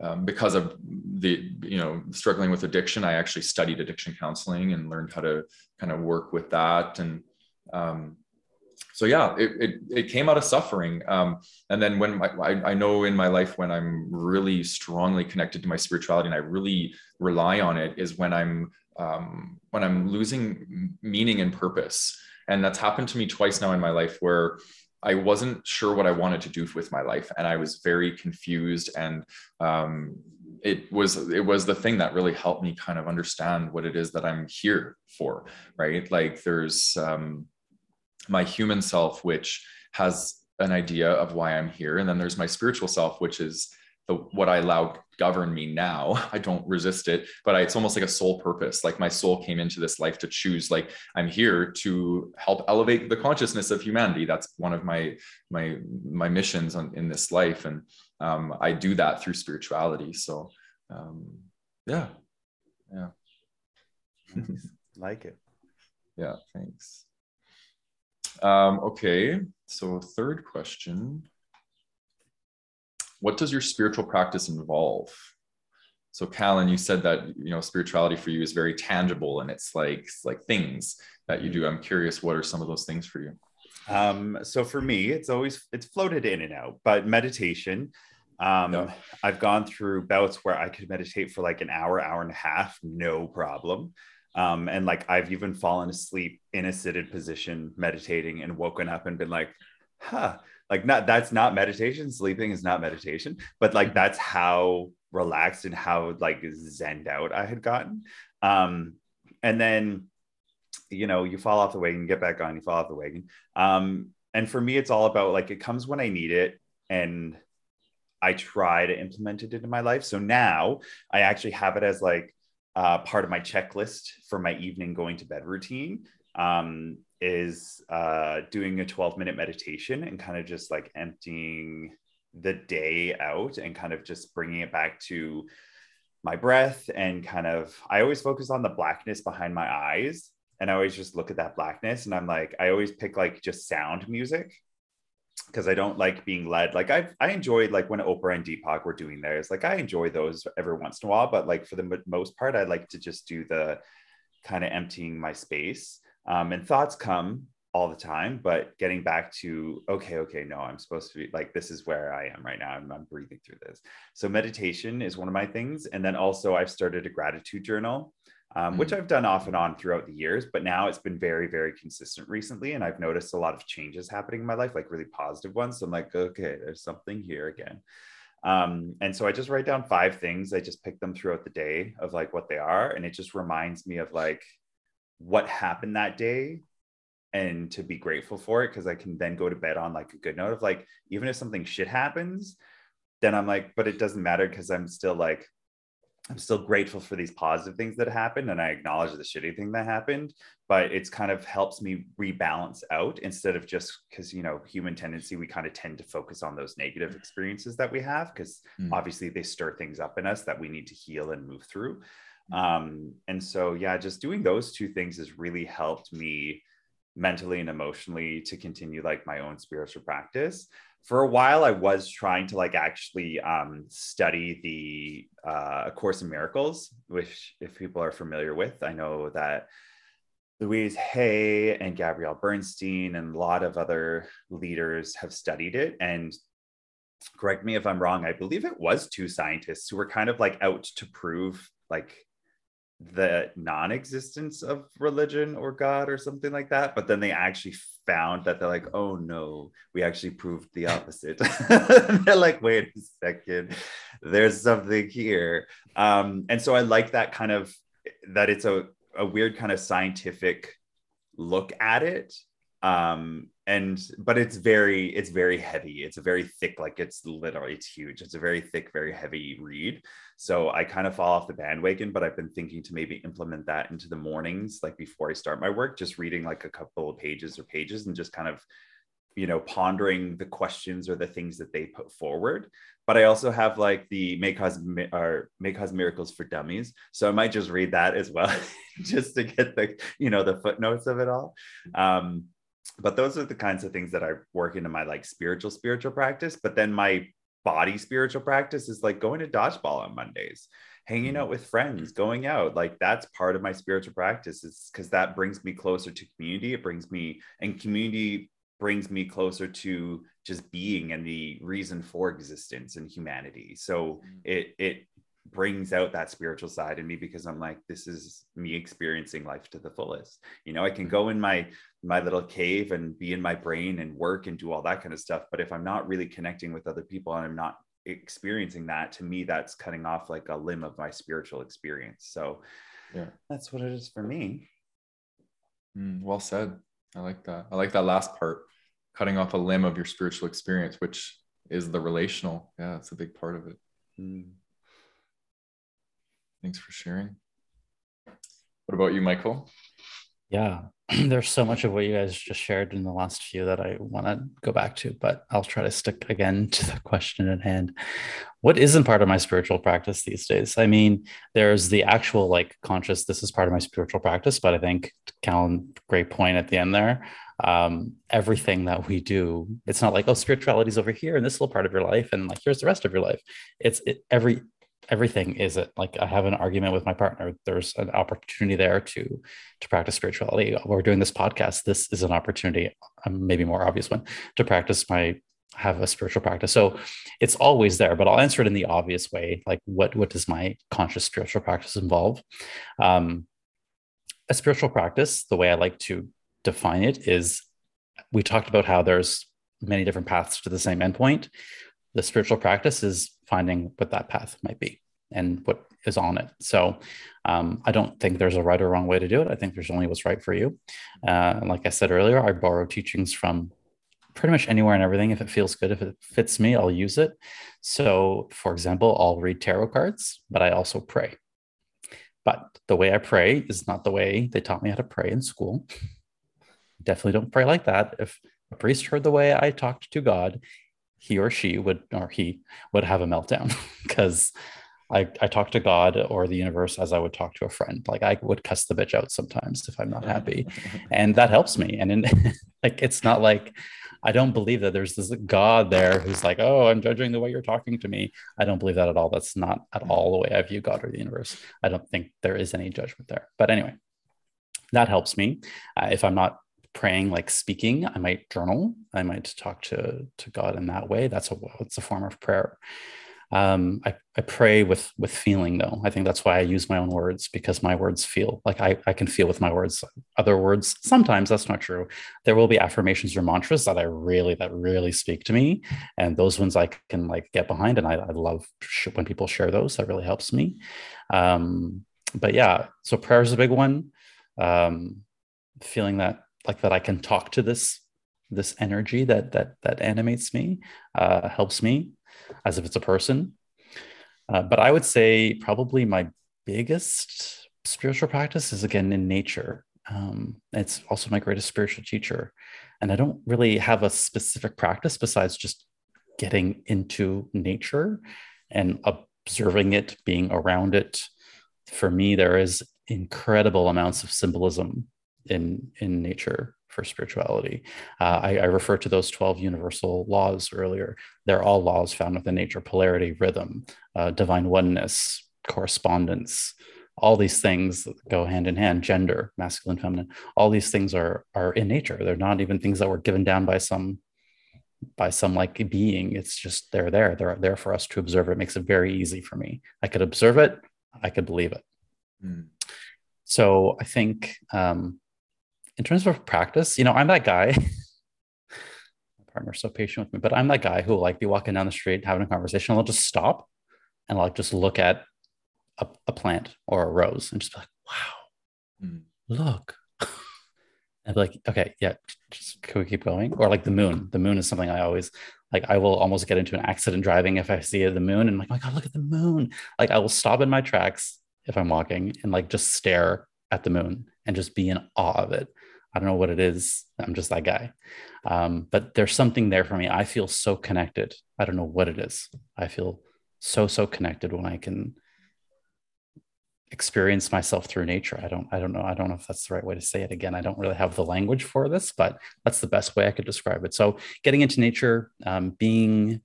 um, because of the you know struggling with addiction i actually studied addiction counseling and learned how to kind of work with that. And um, so yeah, it, it, it, came out of suffering. Um, and then when my, I, I know in my life, when I'm really strongly connected to my spirituality and I really rely on it is when I'm, um, when I'm losing meaning and purpose. And that's happened to me twice now in my life where I wasn't sure what I wanted to do with my life. And I was very confused and, um, it was it was the thing that really helped me kind of understand what it is that I'm here for, right? Like there's um, my human self, which has an idea of why I'm here. And then there's my spiritual self, which is the what I allow govern me now. [LAUGHS] I don't resist it, but I, it's almost like a soul purpose. Like my soul came into this life to choose. Like I'm here to help elevate the consciousness of humanity. That's one of my my my missions on, in this life, and um, I do that through spirituality. So um, yeah, yeah, like it. [LAUGHS] Yeah, thanks. Um, okay, so third question. what does your spiritual practice involve? So, Callan, you said that you know spirituality for you is very tangible and it's like it's like things that you do. I'm curious, what are some of those things for you? Um, so for me, it's always it's floated in and out, but meditation. Um, yeah. I've gone through bouts where I could meditate for like an hour, hour and a half, no problem. Um, and like I've even fallen asleep in a seated position meditating and woken up and been like, huh, like not that's not meditation. Sleeping is not meditation, but like mm-hmm. that's how relaxed and how like zened out I had gotten. Um, and then you know, you fall off the wagon, get back on, you fall off the wagon. Um, and for me, it's all about like it comes when I need it. And I try to implement it into my life. So now I actually have it as like uh, part of my checklist for my evening going to bed routine um, is uh, doing a 12 minute meditation and kind of just like emptying the day out and kind of just bringing it back to my breath and kind of i always focus on the blackness behind my eyes and I always just look at that blackness and I'm like, I always pick like just sound music because I don't like being led. Like I I enjoyed like when Oprah and Deepak were doing theirs. Like I enjoy those every once in a while, but like for the most part, I like to just do the kind of emptying my space. Um, and thoughts come all the time, but getting back to okay, okay, no, I'm supposed to be like this is where I am right now. I'm, I'm breathing through this. So meditation is one of my things, and then also I've started a gratitude journal um, mm which I've done off and on throughout the years, but now it's been very, very consistent recently. And I've noticed a lot of changes happening in my life, like really positive ones. So I'm like, okay, there's something here again. Um, and so I just write down five things. I just pick them throughout the day of like what they are. And it just reminds me of like what happened that day and to be grateful for it. Cause I can then go to bed on like a good note of like, even if something shit happens, then I'm like, but it doesn't matter because I'm still like I'm still grateful for these positive things that happened and I acknowledge the shitty thing that happened, but it's kind of helps me rebalance out instead of just because, you know, human tendency, we kind of tend to focus on those negative experiences that we have because mm. obviously they stir things up in us that we need to heal and move through. Mm. Um, and so, yeah, just doing those two things has really helped me mentally and emotionally to continue like my own spiritual practice for a while i was trying to like actually um, study the uh, course in miracles which if people are familiar with i know that louise hay and gabrielle bernstein and a lot of other leaders have studied it. And correct me if i'm wrong i believe it was two scientists who were kind of like out to prove like the non-existence of religion or god or something like that but then they actually found that they're like oh no we actually proved the opposite. [LAUGHS] They're like wait a second there's something here. Um, and so i like that kind of that it's a, a weird kind of scientific look at it. Um, and but it's very it's very heavy. It's a very thick like it's literally it's huge. It's a very thick very heavy read so i kind of fall off the bandwagon but i've been thinking to maybe implement that into the mornings like before i start my work just reading like a couple of pages or pages and just kind of you know pondering the questions or the things that they put forward. But i also have like the may cause or may cause miracles for dummies. So i might just read that as well [LAUGHS] just to get the you know the footnotes of it all. Um but those are the kinds of things that I work into my like spiritual spiritual practice. But then my body spiritual practice is like going to dodgeball on Mondays, hanging mm-hmm. out with friends, going out. Like that's part of my spiritual practice. Is because that brings me closer to community. It brings me and community brings me closer to just being and the reason for existence and humanity. So mm-hmm. it it brings out that spiritual side in me because I'm like, this is me experiencing life to the fullest. You know, I can go in my my little cave and be in my brain and work and do all that kind of stuff. But if I'm not really connecting with other people and I'm not experiencing that, to me, that's cutting off like a limb of my spiritual experience. So yeah, that's what it is for me. Mm, well said. I like that. I like that last part, cutting off a limb of your spiritual experience, which is the relational. Yeah, it's a big part of it. Mm. Thanks for sharing. What about you, Michael? Yeah, [CLEARS THROAT] there's so much of what you guys just shared in the last few that I want to go back to, but I'll try to stick again [LAUGHS] to the question at hand. What isn't part of my spiritual practice these days? I mean, there's the actual like conscious, this is part of my spiritual practice, but I think Callan, great point at the end there. um, everything that we do it's not like oh spirituality is over here in this little part of your life and like here's the rest of your life it's it, every everything is it like i have an argument with my partner there's an opportunity there to to practice spirituality. We're doing this podcast this is an opportunity maybe more obvious one to practice my have a spiritual practice. So it's always there but i'll answer it in the obvious way like what what does my conscious spiritual practice involve? Um, a spiritual practice the way i like to define it is we talked about how there's many different paths to the same endpoint the spiritual practice is finding what that path might be and what is on it. So um, I don't think there's a right or wrong way to do it. I think there's only what's right for you. Uh, like I said earlier, I borrow teachings from pretty much anywhere and everything. If it feels good, if it fits me, I'll use it. So, for example, I'll read tarot cards, but I also pray. But the way I pray is not the way they taught me how to pray in school. Definitely don't pray like that. If a priest heard the way I talked to God, he or she would or he would have a meltdown [LAUGHS] because I, I talk to God or the universe as I would talk to a friend. Like I would cuss the bitch out sometimes if I'm not happy. [LAUGHS] and that helps me. And in, [LAUGHS] like it's not like I don't believe that there's this God there who's like, oh, I'm judging the way you're talking to me. I don't believe that at all. That's not at all the way I view God or the universe. I don't think there is any judgment there. But anyway, that helps me. Uh, if I'm not praying like speaking i might journal i might talk to to god in that way. That's a it's a form of prayer. Um, I, I pray with with feeling though. I think that's why i use my own words because my words feel like I, I can feel with my words. Other words sometimes that's not true. There will be affirmations or mantras that i really that really speak to me and those ones i can like get behind and i, I love when people share those. That really helps me. Um, but yeah so prayer is a big one. Um, feeling that like that I can talk to this this energy that that that animates me, uh, helps me as if it's a person. Uh, but I would say probably my biggest spiritual practice is again in nature. Um, it's also my greatest spiritual teacher, and I don't really have a specific practice besides just getting into nature and observing it, being around it. For me, there is incredible amounts of symbolism in in nature for spirituality. Uh, I, I refer to those 12 universal laws earlier. They're all laws found within nature polarity, rhythm, uh, divine oneness, correspondence. All these things go hand in hand gender, masculine, feminine. All these things are, are in nature. They're not even things that were given down by some by some like being it's just they're there they're there for us to observe it makes it very easy for me i could observe it i could believe it mm. so i think um, in terms of practice, you know, I'm that guy. [LAUGHS] My partner's so patient with me, but I'm that guy who will like be walking down the street having a conversation. I'll just stop and like just look at a, a, plant or a rose and just be like, wow, mm. look. [LAUGHS] and be like, okay, yeah, just can we keep going? Or like the moon. The moon is something I always like I will almost get into an accident driving if I see the moon and I'm like, oh my God, look at the moon. Like I will stop in my tracks if I'm walking and like just stare at the moon and just be in awe of it. I don't know what it is. I'm just that guy. Um, but there's something there for me. I feel so connected. I don't know what it is. I feel so, so connected when I can experience myself through nature. I don't, I don't know. I don't know if that's the right way to say it again. I don't really have the language for this, but that's the best way I could describe it. So getting into nature, um, being,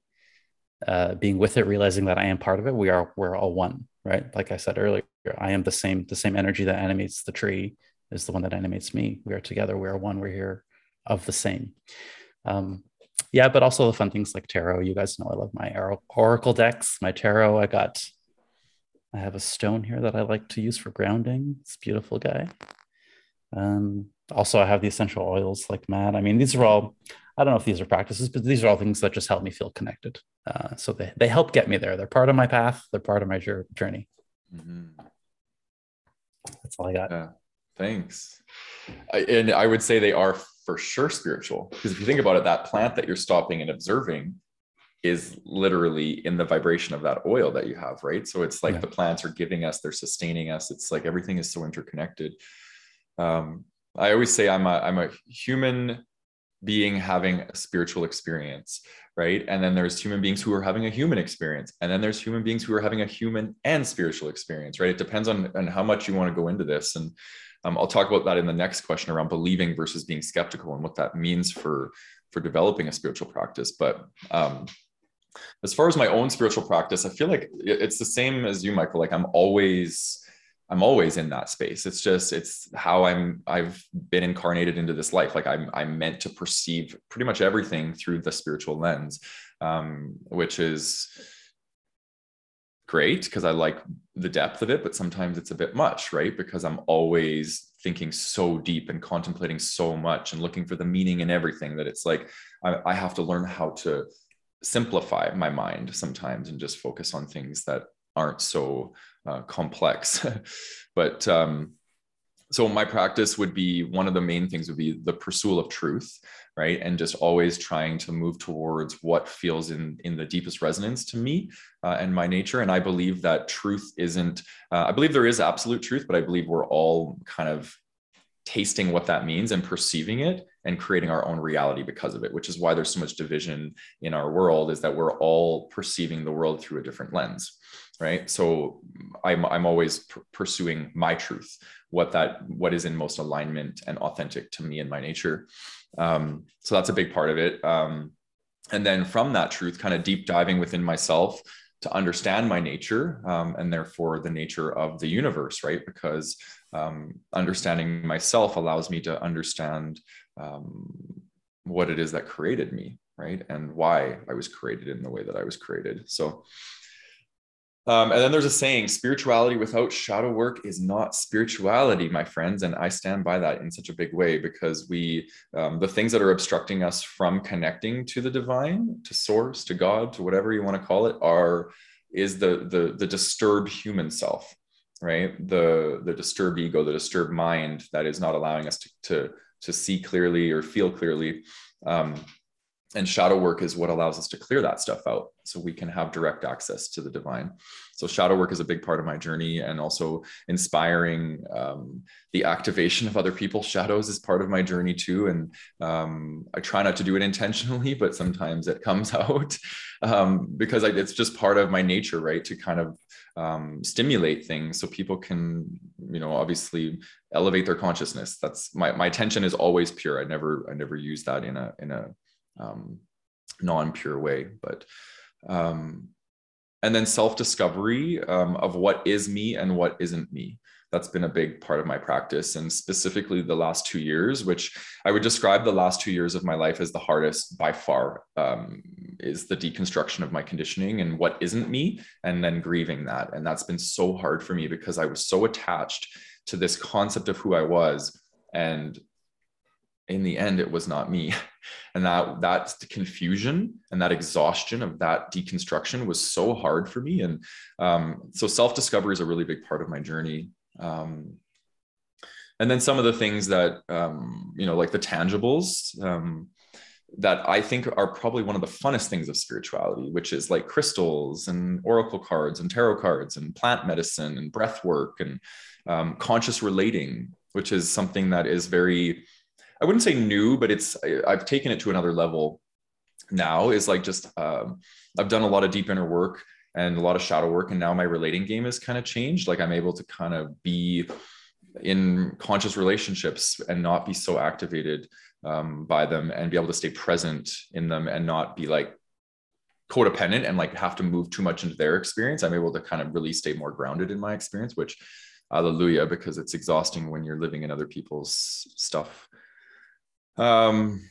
uh, being with it, realizing that I am part of it. We are, we're all one, right? Like I said earlier, I am the same, the same energy that animates the tree is the one that animates me. We are together. We are one. We're here of the same. Um, yeah, but also the fun things like tarot. You guys know I love my oracle decks, my tarot. I got, I have a stone here that I like to use for grounding. It's beautiful guy. Um, also, I have the essential oils like mad. I mean, these are all, I don't know if these are practices, but these are all things that just help me feel connected. Uh, so they, they help get me there. They're part of my path. They're part of my journey. Mm-hmm. That's all I got. Yeah. Thanks. I, and I would say they are for sure spiritual because if you think about it, that plant that you're stopping and observing is literally in the vibration of that oil that you have, right? So it's like yeah. the plants are giving us, they're sustaining us. It's like everything is so interconnected. Um, I always say I'm a I'm a human being having a spiritual experience, right? And then there's human beings who are having a human experience, and then there's human beings who are having a human and spiritual experience, right? It depends on on how much you want to go into this and um, I'll talk about that in the next question around believing versus being skeptical and what that means for for developing a spiritual practice. But um, as far as my own spiritual practice, I feel like it's the same as you, Michael. Like I'm always I'm always in that space. It's just it's how I'm I've been incarnated into this life. Like I'm I'm meant to perceive pretty much everything through the spiritual lens, um, which is great because I like the depth of it, but sometimes it's a bit much, right? Because I'm always thinking so deep and contemplating so much and looking for the meaning in everything that it's like I, I have to learn how to simplify my mind sometimes and just focus on things that aren't so uh, complex. [LAUGHS] but um, so my practice would be one of the main things would be the pursuit of truth, right? And just always trying to move towards what feels in in the deepest resonance to me uh, and my nature. And I believe that truth isn't. Uh, I believe there is absolute truth, but I believe we're all kind of tasting what that means and perceiving it and creating our own reality because of it which is why there's so much division in our world is that we're all perceiving the world through a different lens right? So i'm, I'm always p- pursuing my truth what that what is in most alignment and authentic to me and my nature. Um, so that's a big part of it. Um, and then from that truth kind of deep diving within myself to understand my nature um, and therefore the nature of the universe right? Because um, understanding myself allows me to understand um, what it is that created me right and why i was created in the way that i was created so um, and then there's a saying spirituality without shadow work is not spirituality, my friends. And I stand by that in such a big way because we, um, the things that are obstructing us from connecting to the divine, to source, to God, to whatever you want to call it, are is the the the disturbed human self, right? The the disturbed ego, the disturbed mind that is not allowing us to to, to see clearly or feel clearly. Um, and shadow work is what allows us to clear that stuff out so we can have direct access to the divine. So shadow work is a big part of my journey and also inspiring um, the activation of other people's shadows is part of my journey too. And um, i try not to do it intentionally [LAUGHS] but sometimes it comes [LAUGHS] out um, because I, it's just part of my nature right to kind of um, stimulate things so people can you know obviously elevate their consciousness. That's my, my attention is always pure. I never i never use that in a in a um, non-pure way but um, and then self-discovery um, of what is me and what isn't me. That's been a big part of my practice and specifically the last two years which i would describe the last two years of my life as the hardest by far um, is the deconstruction of my conditioning and what isn't me and then grieving that. And that's been so hard for me because i was so attached to this concept of who i was and in the end it was not me. [LAUGHS] And that that confusion and that exhaustion of that deconstruction was so hard for me. And um, so self-discovery is a really big part of my journey. Um, and then some of the things that um, you know like the tangibles um, that i think are probably one of the funnest things of spirituality which is like crystals and oracle cards and tarot cards and plant medicine and breath work and um, conscious relating which is something that is very I wouldn't say new, but it's I've taken it to another level now. Is like just um, I've done a lot of deep inner work and a lot of shadow work, and now my relating game has kind of changed. Like I'm able to kind of be in conscious relationships and not be so activated um, by them, and be able to stay present in them and not be like codependent and like have to move too much into their experience. I'm able to kind of really stay more grounded in my experience, which hallelujah, because it's exhausting when you're living in other people's stuff um,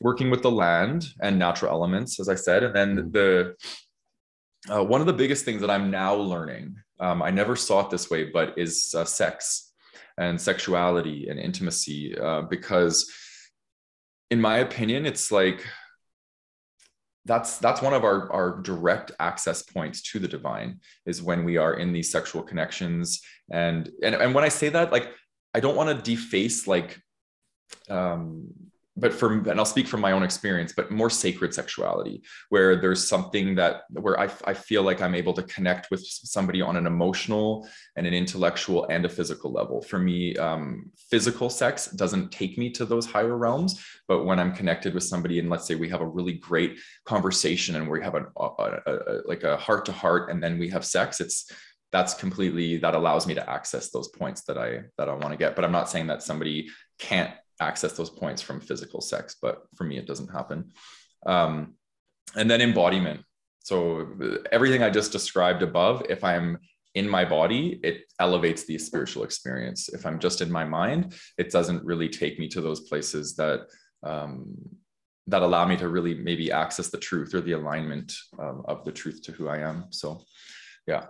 working with the land and natural elements, as I said. And then mm-hmm. the uh, one of the biggest things that I'm now learning, um, I never saw it this way, but is uh, sex and sexuality and intimacy. Uh, because, in my opinion, it's like that's that's one of our our direct access points to the divine is when we are in these sexual connections and and and when I say that, like I don't want to deface like um, but for and I'll speak from my own experience, but more sacred sexuality, where there's something that where I, I feel like I'm able to connect with somebody on an emotional and an intellectual and a physical level. For me, um, physical sex doesn't take me to those higher realms, but when I'm connected with somebody and let's say we have a really great conversation and we have a, a, a like a heart to heart, and then we have sex, it's that's completely that allows me to access those points that i that i want to get but i'm not saying that somebody can't access those points from physical sex but for me it doesn't happen. Um, and then embodiment. So everything i just described above if i'm in my body it elevates the spiritual experience. If i'm just in my mind it doesn't really take me to those places that um, that allow me to really maybe access the truth or the alignment um, of the truth to who i am. So yeah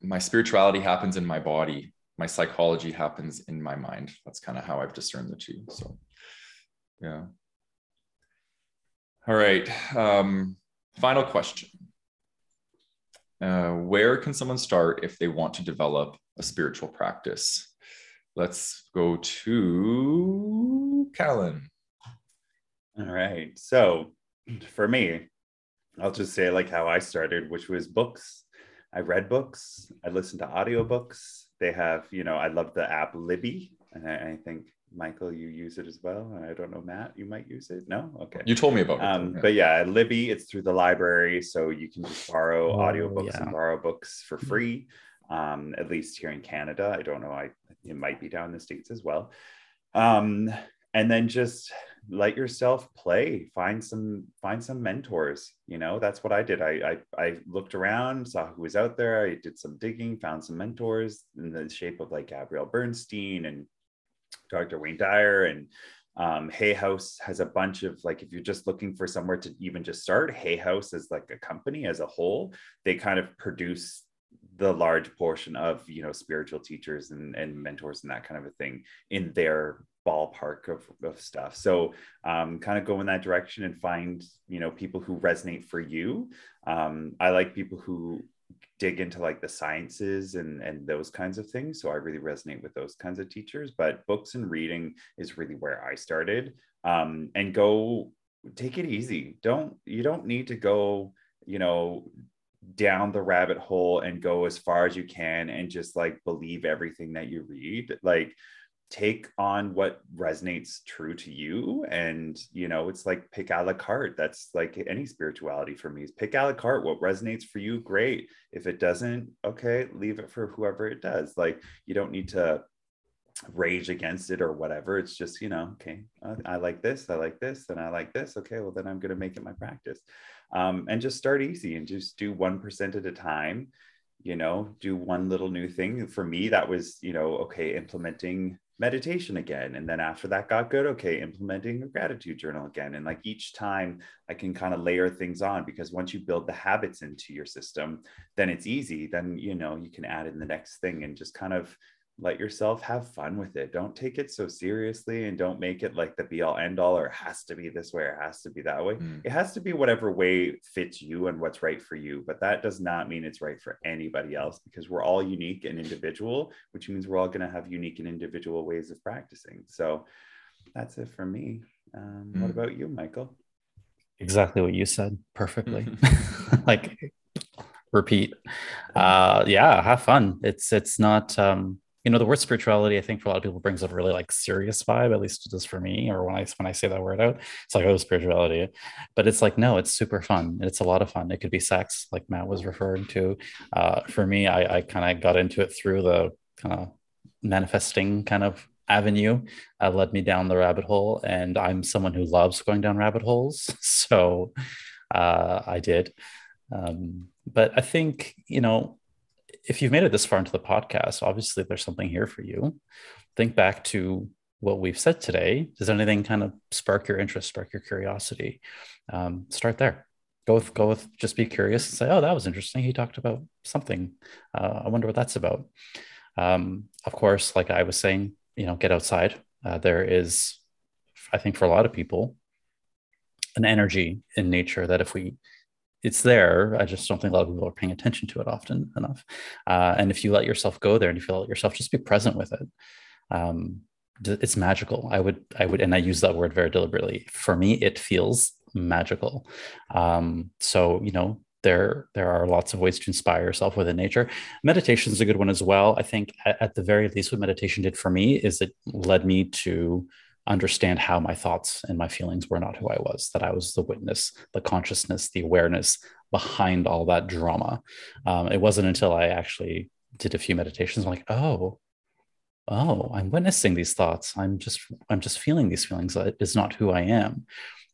my spirituality happens in my body my psychology happens in my mind. That's kind of how i've discerned the two so yeah. All right um, final question. Uh, where can someone start if they want to develop a spiritual practice? Let's go to callan all right so for me i'll just say like how i started which was books. I read books. I listened to audiobooks. They have, you know, I love the app Libby. And I, I think Michael, you use it as well. I don't know, Matt, you might use it. No, okay. You told me about it. Um, yeah. But yeah, Libby, it's through the library, so you can just borrow oh, audiobooks yeah. and borrow books for mm-hmm. free. Um, at least here in Canada, I don't know. I it might be down in the states as well. Um, and then just let yourself play find some find some mentors you know that's what i did. I, I i looked around saw who was out there. I did some digging found some mentors in the shape of like gabrielle bernstein and dr wayne dyer and um, hay house has a bunch of like if you're just looking for somewhere to even just start hay house is like a company as a whole. They kind of produce the large portion of you know spiritual teachers and, and mentors and that kind of a thing in their ballpark of, of stuff. So um, kind of go in that direction and find you know people who resonate for you. Um, i like people who dig into like the sciences and and those kinds of things so i really resonate with those kinds of teachers but books and reading is really where i started. Um, and go take it easy. Don't you don't need to go you know down the rabbit hole and go as far as you can and just like believe everything that you read. Like take on what resonates true to you. And you know it's like pick a la carte. That's like any spirituality for me is pick a la carte. What resonates for you great. If it doesn't okay leave it for whoever it does. Like you don't need to rage against it or whatever. It's just you know okay i like this i like this and i like this. Okay well then i'm going to make it my practice. Um, and just start easy and just do 1% at a time. You know do one little new thing. For me that was you know okay implementing meditation again and then after that got good okay implementing a gratitude journal again and like each time i can kind of layer things on because once you build the habits into your system then it's easy then you know you can add in the next thing and just kind of let yourself have fun with it. Don't take it so seriously and don't make it like the be all end all or it has to be this way or it has to be that way. Mm. It has to be whatever way fits you and what's right for you. But that does not mean it's right for anybody else because we're all unique and individual, which means we're all going to have unique and individual ways of practicing. So that's it for me. Um, mm. What about you, Michael? Exactly what you said perfectly. [LAUGHS] like repeat. Uh, yeah, have fun. It's it's not um you know the word spirituality i think for a lot of people brings up a really like serious vibe at least it does for me or when i when i say that word out it's like oh spirituality. But it's like no it's super fun it's a lot of fun. It could be sex like matt was referring to. Uh, for me i, I kind of got into it through the kind of manifesting kind of avenue uh, led me down the rabbit hole and i'm someone who loves going down rabbit holes [LAUGHS] so uh, i did. Um, but i think you know if you've made it this far into the podcast, obviously there's something here for you. Think back to what we've said today. Does anything kind of spark your interest, spark your curiosity? Um, start there. Go with, go with, just be curious and say, oh, that was interesting. He talked about something. Uh, I wonder what that's about. Um, of course, like I was saying, you know, get outside. Uh, there is, I think, for a lot of people, an energy in nature that if we it's there. I just don't think a lot of people are paying attention to it often enough. Uh, and if you let yourself go there and you feel it yourself, just be present with it. Um, it's magical. I would, I would, and I use that word very deliberately. For me, it feels magical. Um, so you know, there there are lots of ways to inspire yourself within nature. Meditation is a good one as well. I think at, at the very least, what meditation did for me is it led me to understand how my thoughts and my feelings were not who I was, that I was the witness, the consciousness, the awareness behind all that drama. Um, it wasn't until I actually did a few meditations. I'm like, oh, oh, I'm witnessing these thoughts. I'm just I'm just feeling these feelings. It's not who I am.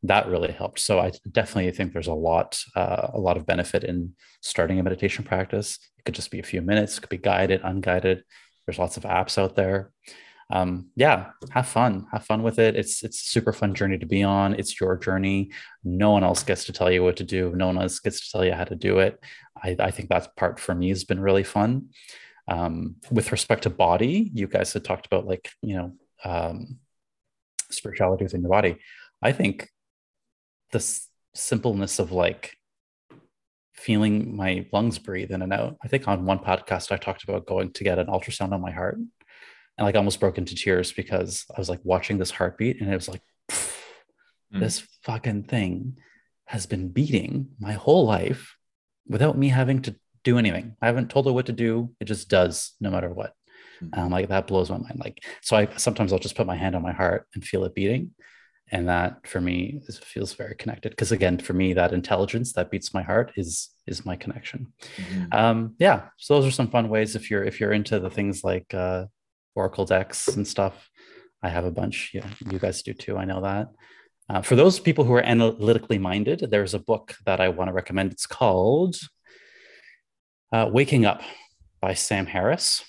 That really helped. So I definitely think there's a lot uh, a lot of benefit in starting a meditation practice. It could just be a few minutes. It could be guided, unguided. There's lots of apps out there. Um, yeah, have fun. Have fun with it. It's it's a super fun journey to be on. It's your journey. No one else gets to tell you what to do. No one else gets to tell you how to do it. I, I think that part for me has been really fun. Um, with respect to body, you guys had talked about like, you know, um, spirituality within your body. I think the s- simpleness of like feeling my lungs breathe in and out. I think on one podcast, I talked about going to get an ultrasound on my heart and like almost broke into tears because I was like watching this heartbeat and it was like, mm. this fucking thing has been beating my whole life without me having to do anything. I haven't told it what to do. It just does no matter what. Mm-hmm. Um, like that blows my mind. Like, so I sometimes I'll just put my hand on my heart and feel it beating. And that for me is, feels very connected. Because again, for me, that intelligence that beats my heart is is my connection. Mm-hmm. Um, yeah. So those are some fun ways if you're if you're into the things like uh, Oracle decks and stuff. I have a bunch. Yeah, you guys do too. I know that. Uh, for those people who are analytically minded, there's a book that I want to recommend. It's called uh, Waking Up by Sam Harris.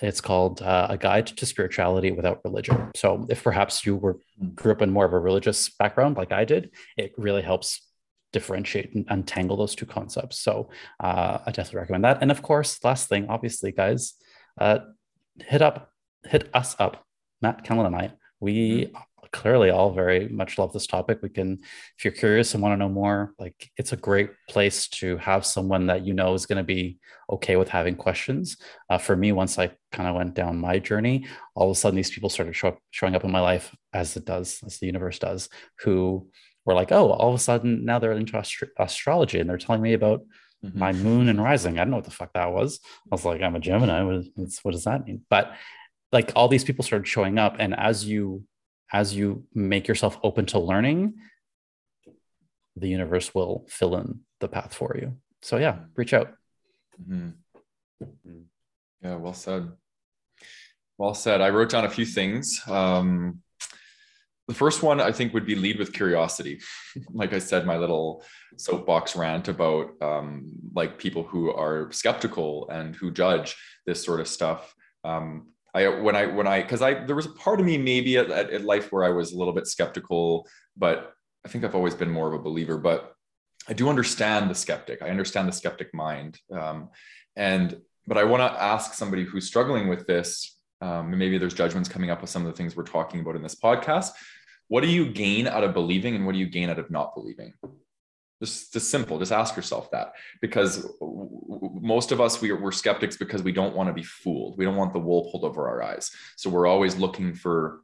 It's called uh, A Guide to Spirituality Without Religion. So, if perhaps you were grew up in more of a religious background like I did, it really helps differentiate and untangle those two concepts. So, uh, I definitely recommend that. And of course, last thing, obviously, guys, uh, hit up, hit us up, Matt Callan and I. We mm-hmm clearly all very much love this topic. We can, if you're curious and want to know more, like it's a great place to have someone that you know is going to be okay with having questions. Uh, for me, once I kind of went down my journey, all of a sudden these people started show up, showing up in my life as it does, as the universe does, who were like, oh, all of a sudden now they're into astro- astrology and they're telling me about mm-hmm. my moon and rising. I don't know what the fuck that was. I was like, I'm a Gemini. What, what does that mean? But like all these people started showing up, and as you as you make yourself open to learning, the universe will fill in the path for you. So yeah, reach out. Mm-hmm. Yeah, well said. Well said. I wrote down a few things. Um, the first one I think would be lead with curiosity. [LAUGHS] like I said, my little soapbox rant about um, like people who are skeptical and who judge this sort of stuff. Um, I when I when I because I there was a part of me maybe at, at, life where I was a little bit skeptical, but I think I've always been more of a believer. But I do understand the skeptic. I understand the skeptic mind, um, and but I want to ask somebody who's struggling with this. Um, maybe there's judgments coming up with some of the things we're talking about in this podcast. What do you gain out of believing, and what do you gain out of not believing? Just, just simple. Just ask yourself that because most of us we are, we're skeptics because we don't want to be fooled. We don't want the wool pulled over our eyes. So we're always looking for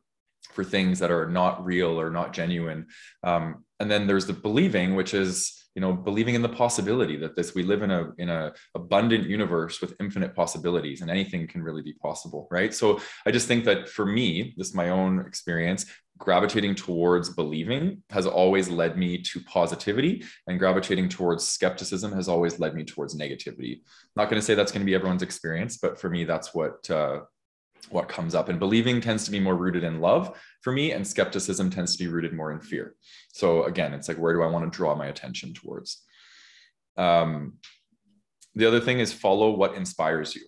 for things that are not real or not genuine. Um, and then there's the believing, which is you know believing in the possibility that this we live in a in a abundant universe with infinite possibilities and anything can really be possible right so i just think that for me this is my own experience gravitating towards believing has always led me to positivity and gravitating towards skepticism has always led me towards negativity. Not going to say that's going to be everyone's experience but for me that's what uh, what comes up. And believing tends to be more rooted in love for me and skepticism tends to be rooted more in fear. So again it's like where do i want to draw my attention towards? Um, the other thing is follow what inspires you.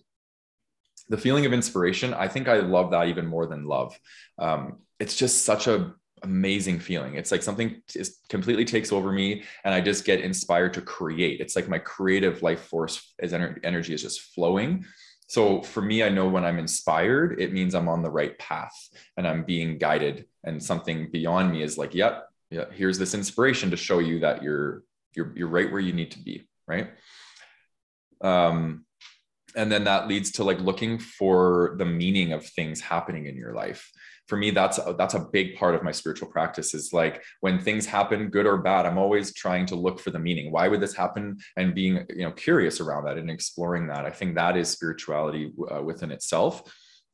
The feeling of inspiration i think i love that even more than love. Um, it's just such a amazing feeling. It's like something is completely takes over me and i just get inspired to create. It's like my creative life force is energy is just flowing. So for me i know when i'm inspired it means i'm on the right path and i'm being guided and something beyond me is like yep yeah here's this inspiration to show you that you're you're you're right where you need to be right? Um and then that leads to like looking for the meaning of things happening in your life. For me that's a, that's a big part of my spiritual practice is like when things happen good or bad i'm always trying to look for the meaning. Why would this happen? And being you know curious around that and exploring that. I think that is spirituality uh, within itself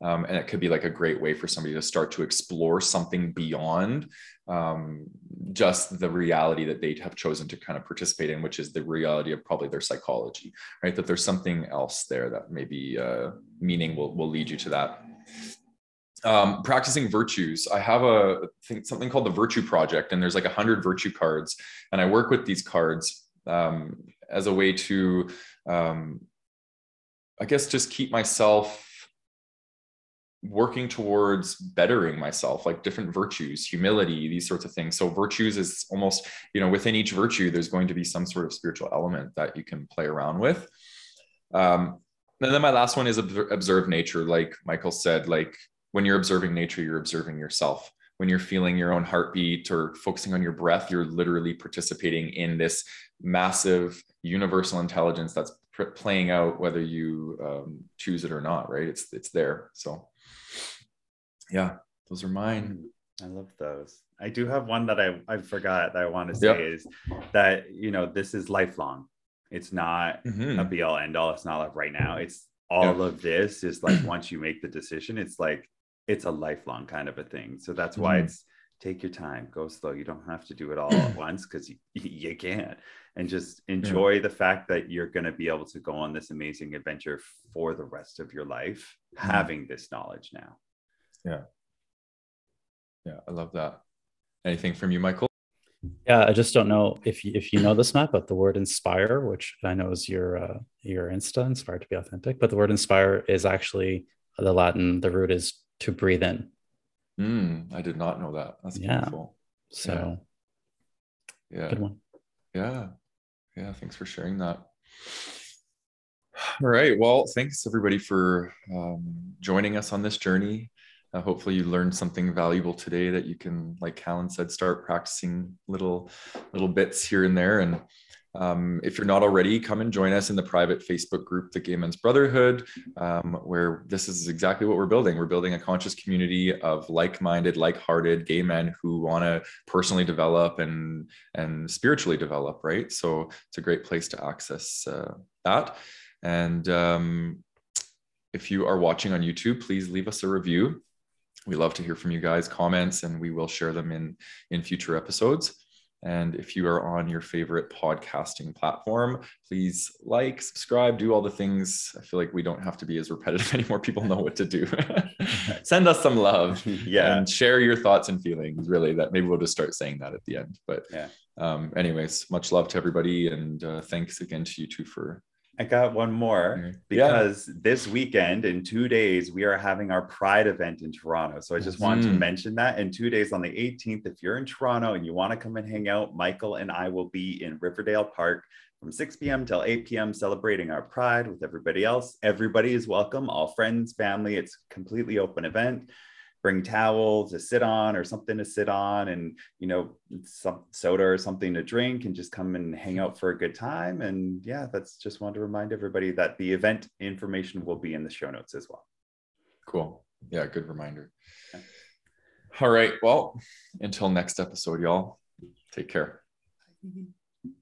Um, and it could be like a great way for somebody to start to explore something beyond um, just the reality that they have chosen to kind of participate in, which is the reality of probably their psychology, right? That there's something else there that maybe uh, meaning will, will lead you to that. Um, practicing virtues. I have a think something called the Virtue Project, and there's like a hundred virtue cards, and I work with these cards um, as a way to, um, I guess, just keep myself working towards bettering myself like different virtues humility these sorts of things. So virtues is almost you know within each virtue there's going to be some sort of spiritual element that you can play around with. Um and then my last one is observe nature. Like michael said like when you're observing nature you're observing yourself. When you're feeling your own heartbeat or focusing on your breath you're literally participating in this massive universal intelligence that's playing out whether you um, choose it or not right? It's it's there. So yeah, those are mine. Mm, I love those. I do have one that I, I forgot that I want to say yep. is that, you know, this is lifelong. It's not mm-hmm. a be all end all. It's not like right now. It's all of this is like [CLEARS THROAT] once you make the decision, it's like it's a lifelong kind of a thing. So that's why mm-hmm. it's take your time, go slow. You don't have to do it [CLEARS THROAT] all at once because you, you can't. And just enjoy yeah. the fact that you're going to be able to go on this amazing adventure for the rest of your life, mm-hmm. having this knowledge now. Yeah. Yeah, I love that. Anything from you, Michael? Yeah, I just don't know if you, if you know this map, but the word inspire, which I know is your uh, your Insta, inspired to be authentic, but the word inspire is actually the Latin. The root is to breathe in. Mm, I did not know that. That's yeah. beautiful. So, yeah. yeah, good one. Yeah, yeah. Thanks for sharing that. [SIGHS] All right. Well, thanks everybody for um, joining us on this journey. Uh, hopefully you learned something valuable today that you can, like Callan said, start practicing little little bits here and there. And um, if you're not already, come and join us in the private Facebook group, the Gay Men's Brotherhood, um, where this is exactly what we're building. We're building a conscious community of like-minded, like-hearted gay men who want to personally develop and and spiritually develop. Right, so it's a great place to access uh, that. And um, if you are watching on YouTube, please leave us a review we love to hear from you guys comments and we will share them in in future episodes. And if you are on your favorite podcasting platform please like subscribe do all the things. I feel like we don't have to be as repetitive [LAUGHS] anymore. People know what to do. [LAUGHS] Send us some love [LAUGHS] yeah. and share your thoughts and feelings really that maybe we'll just start saying that at the end. But yeah. um anyways much love to everybody and uh, thanks again to you two for I got one more because yeah. this weekend in two days we are having our Pride event in Toronto. So I just wanted mm. to mention that in two days on the 18th, if you're in Toronto and you want to come and hang out, Michael and I will be in Riverdale Park from 6 p.m. till 8 p.m. celebrating our Pride with everybody else. Everybody is welcome, all friends, family. It's completely open event bring towels to sit on or something to sit on and you know some soda or something to drink and just come and hang out for a good time. And yeah that's just wanted to remind everybody that the event information will be in the show notes as well. Cool. Yeah good reminder. Yeah. all right. Well until next episode y'all take care mm-hmm.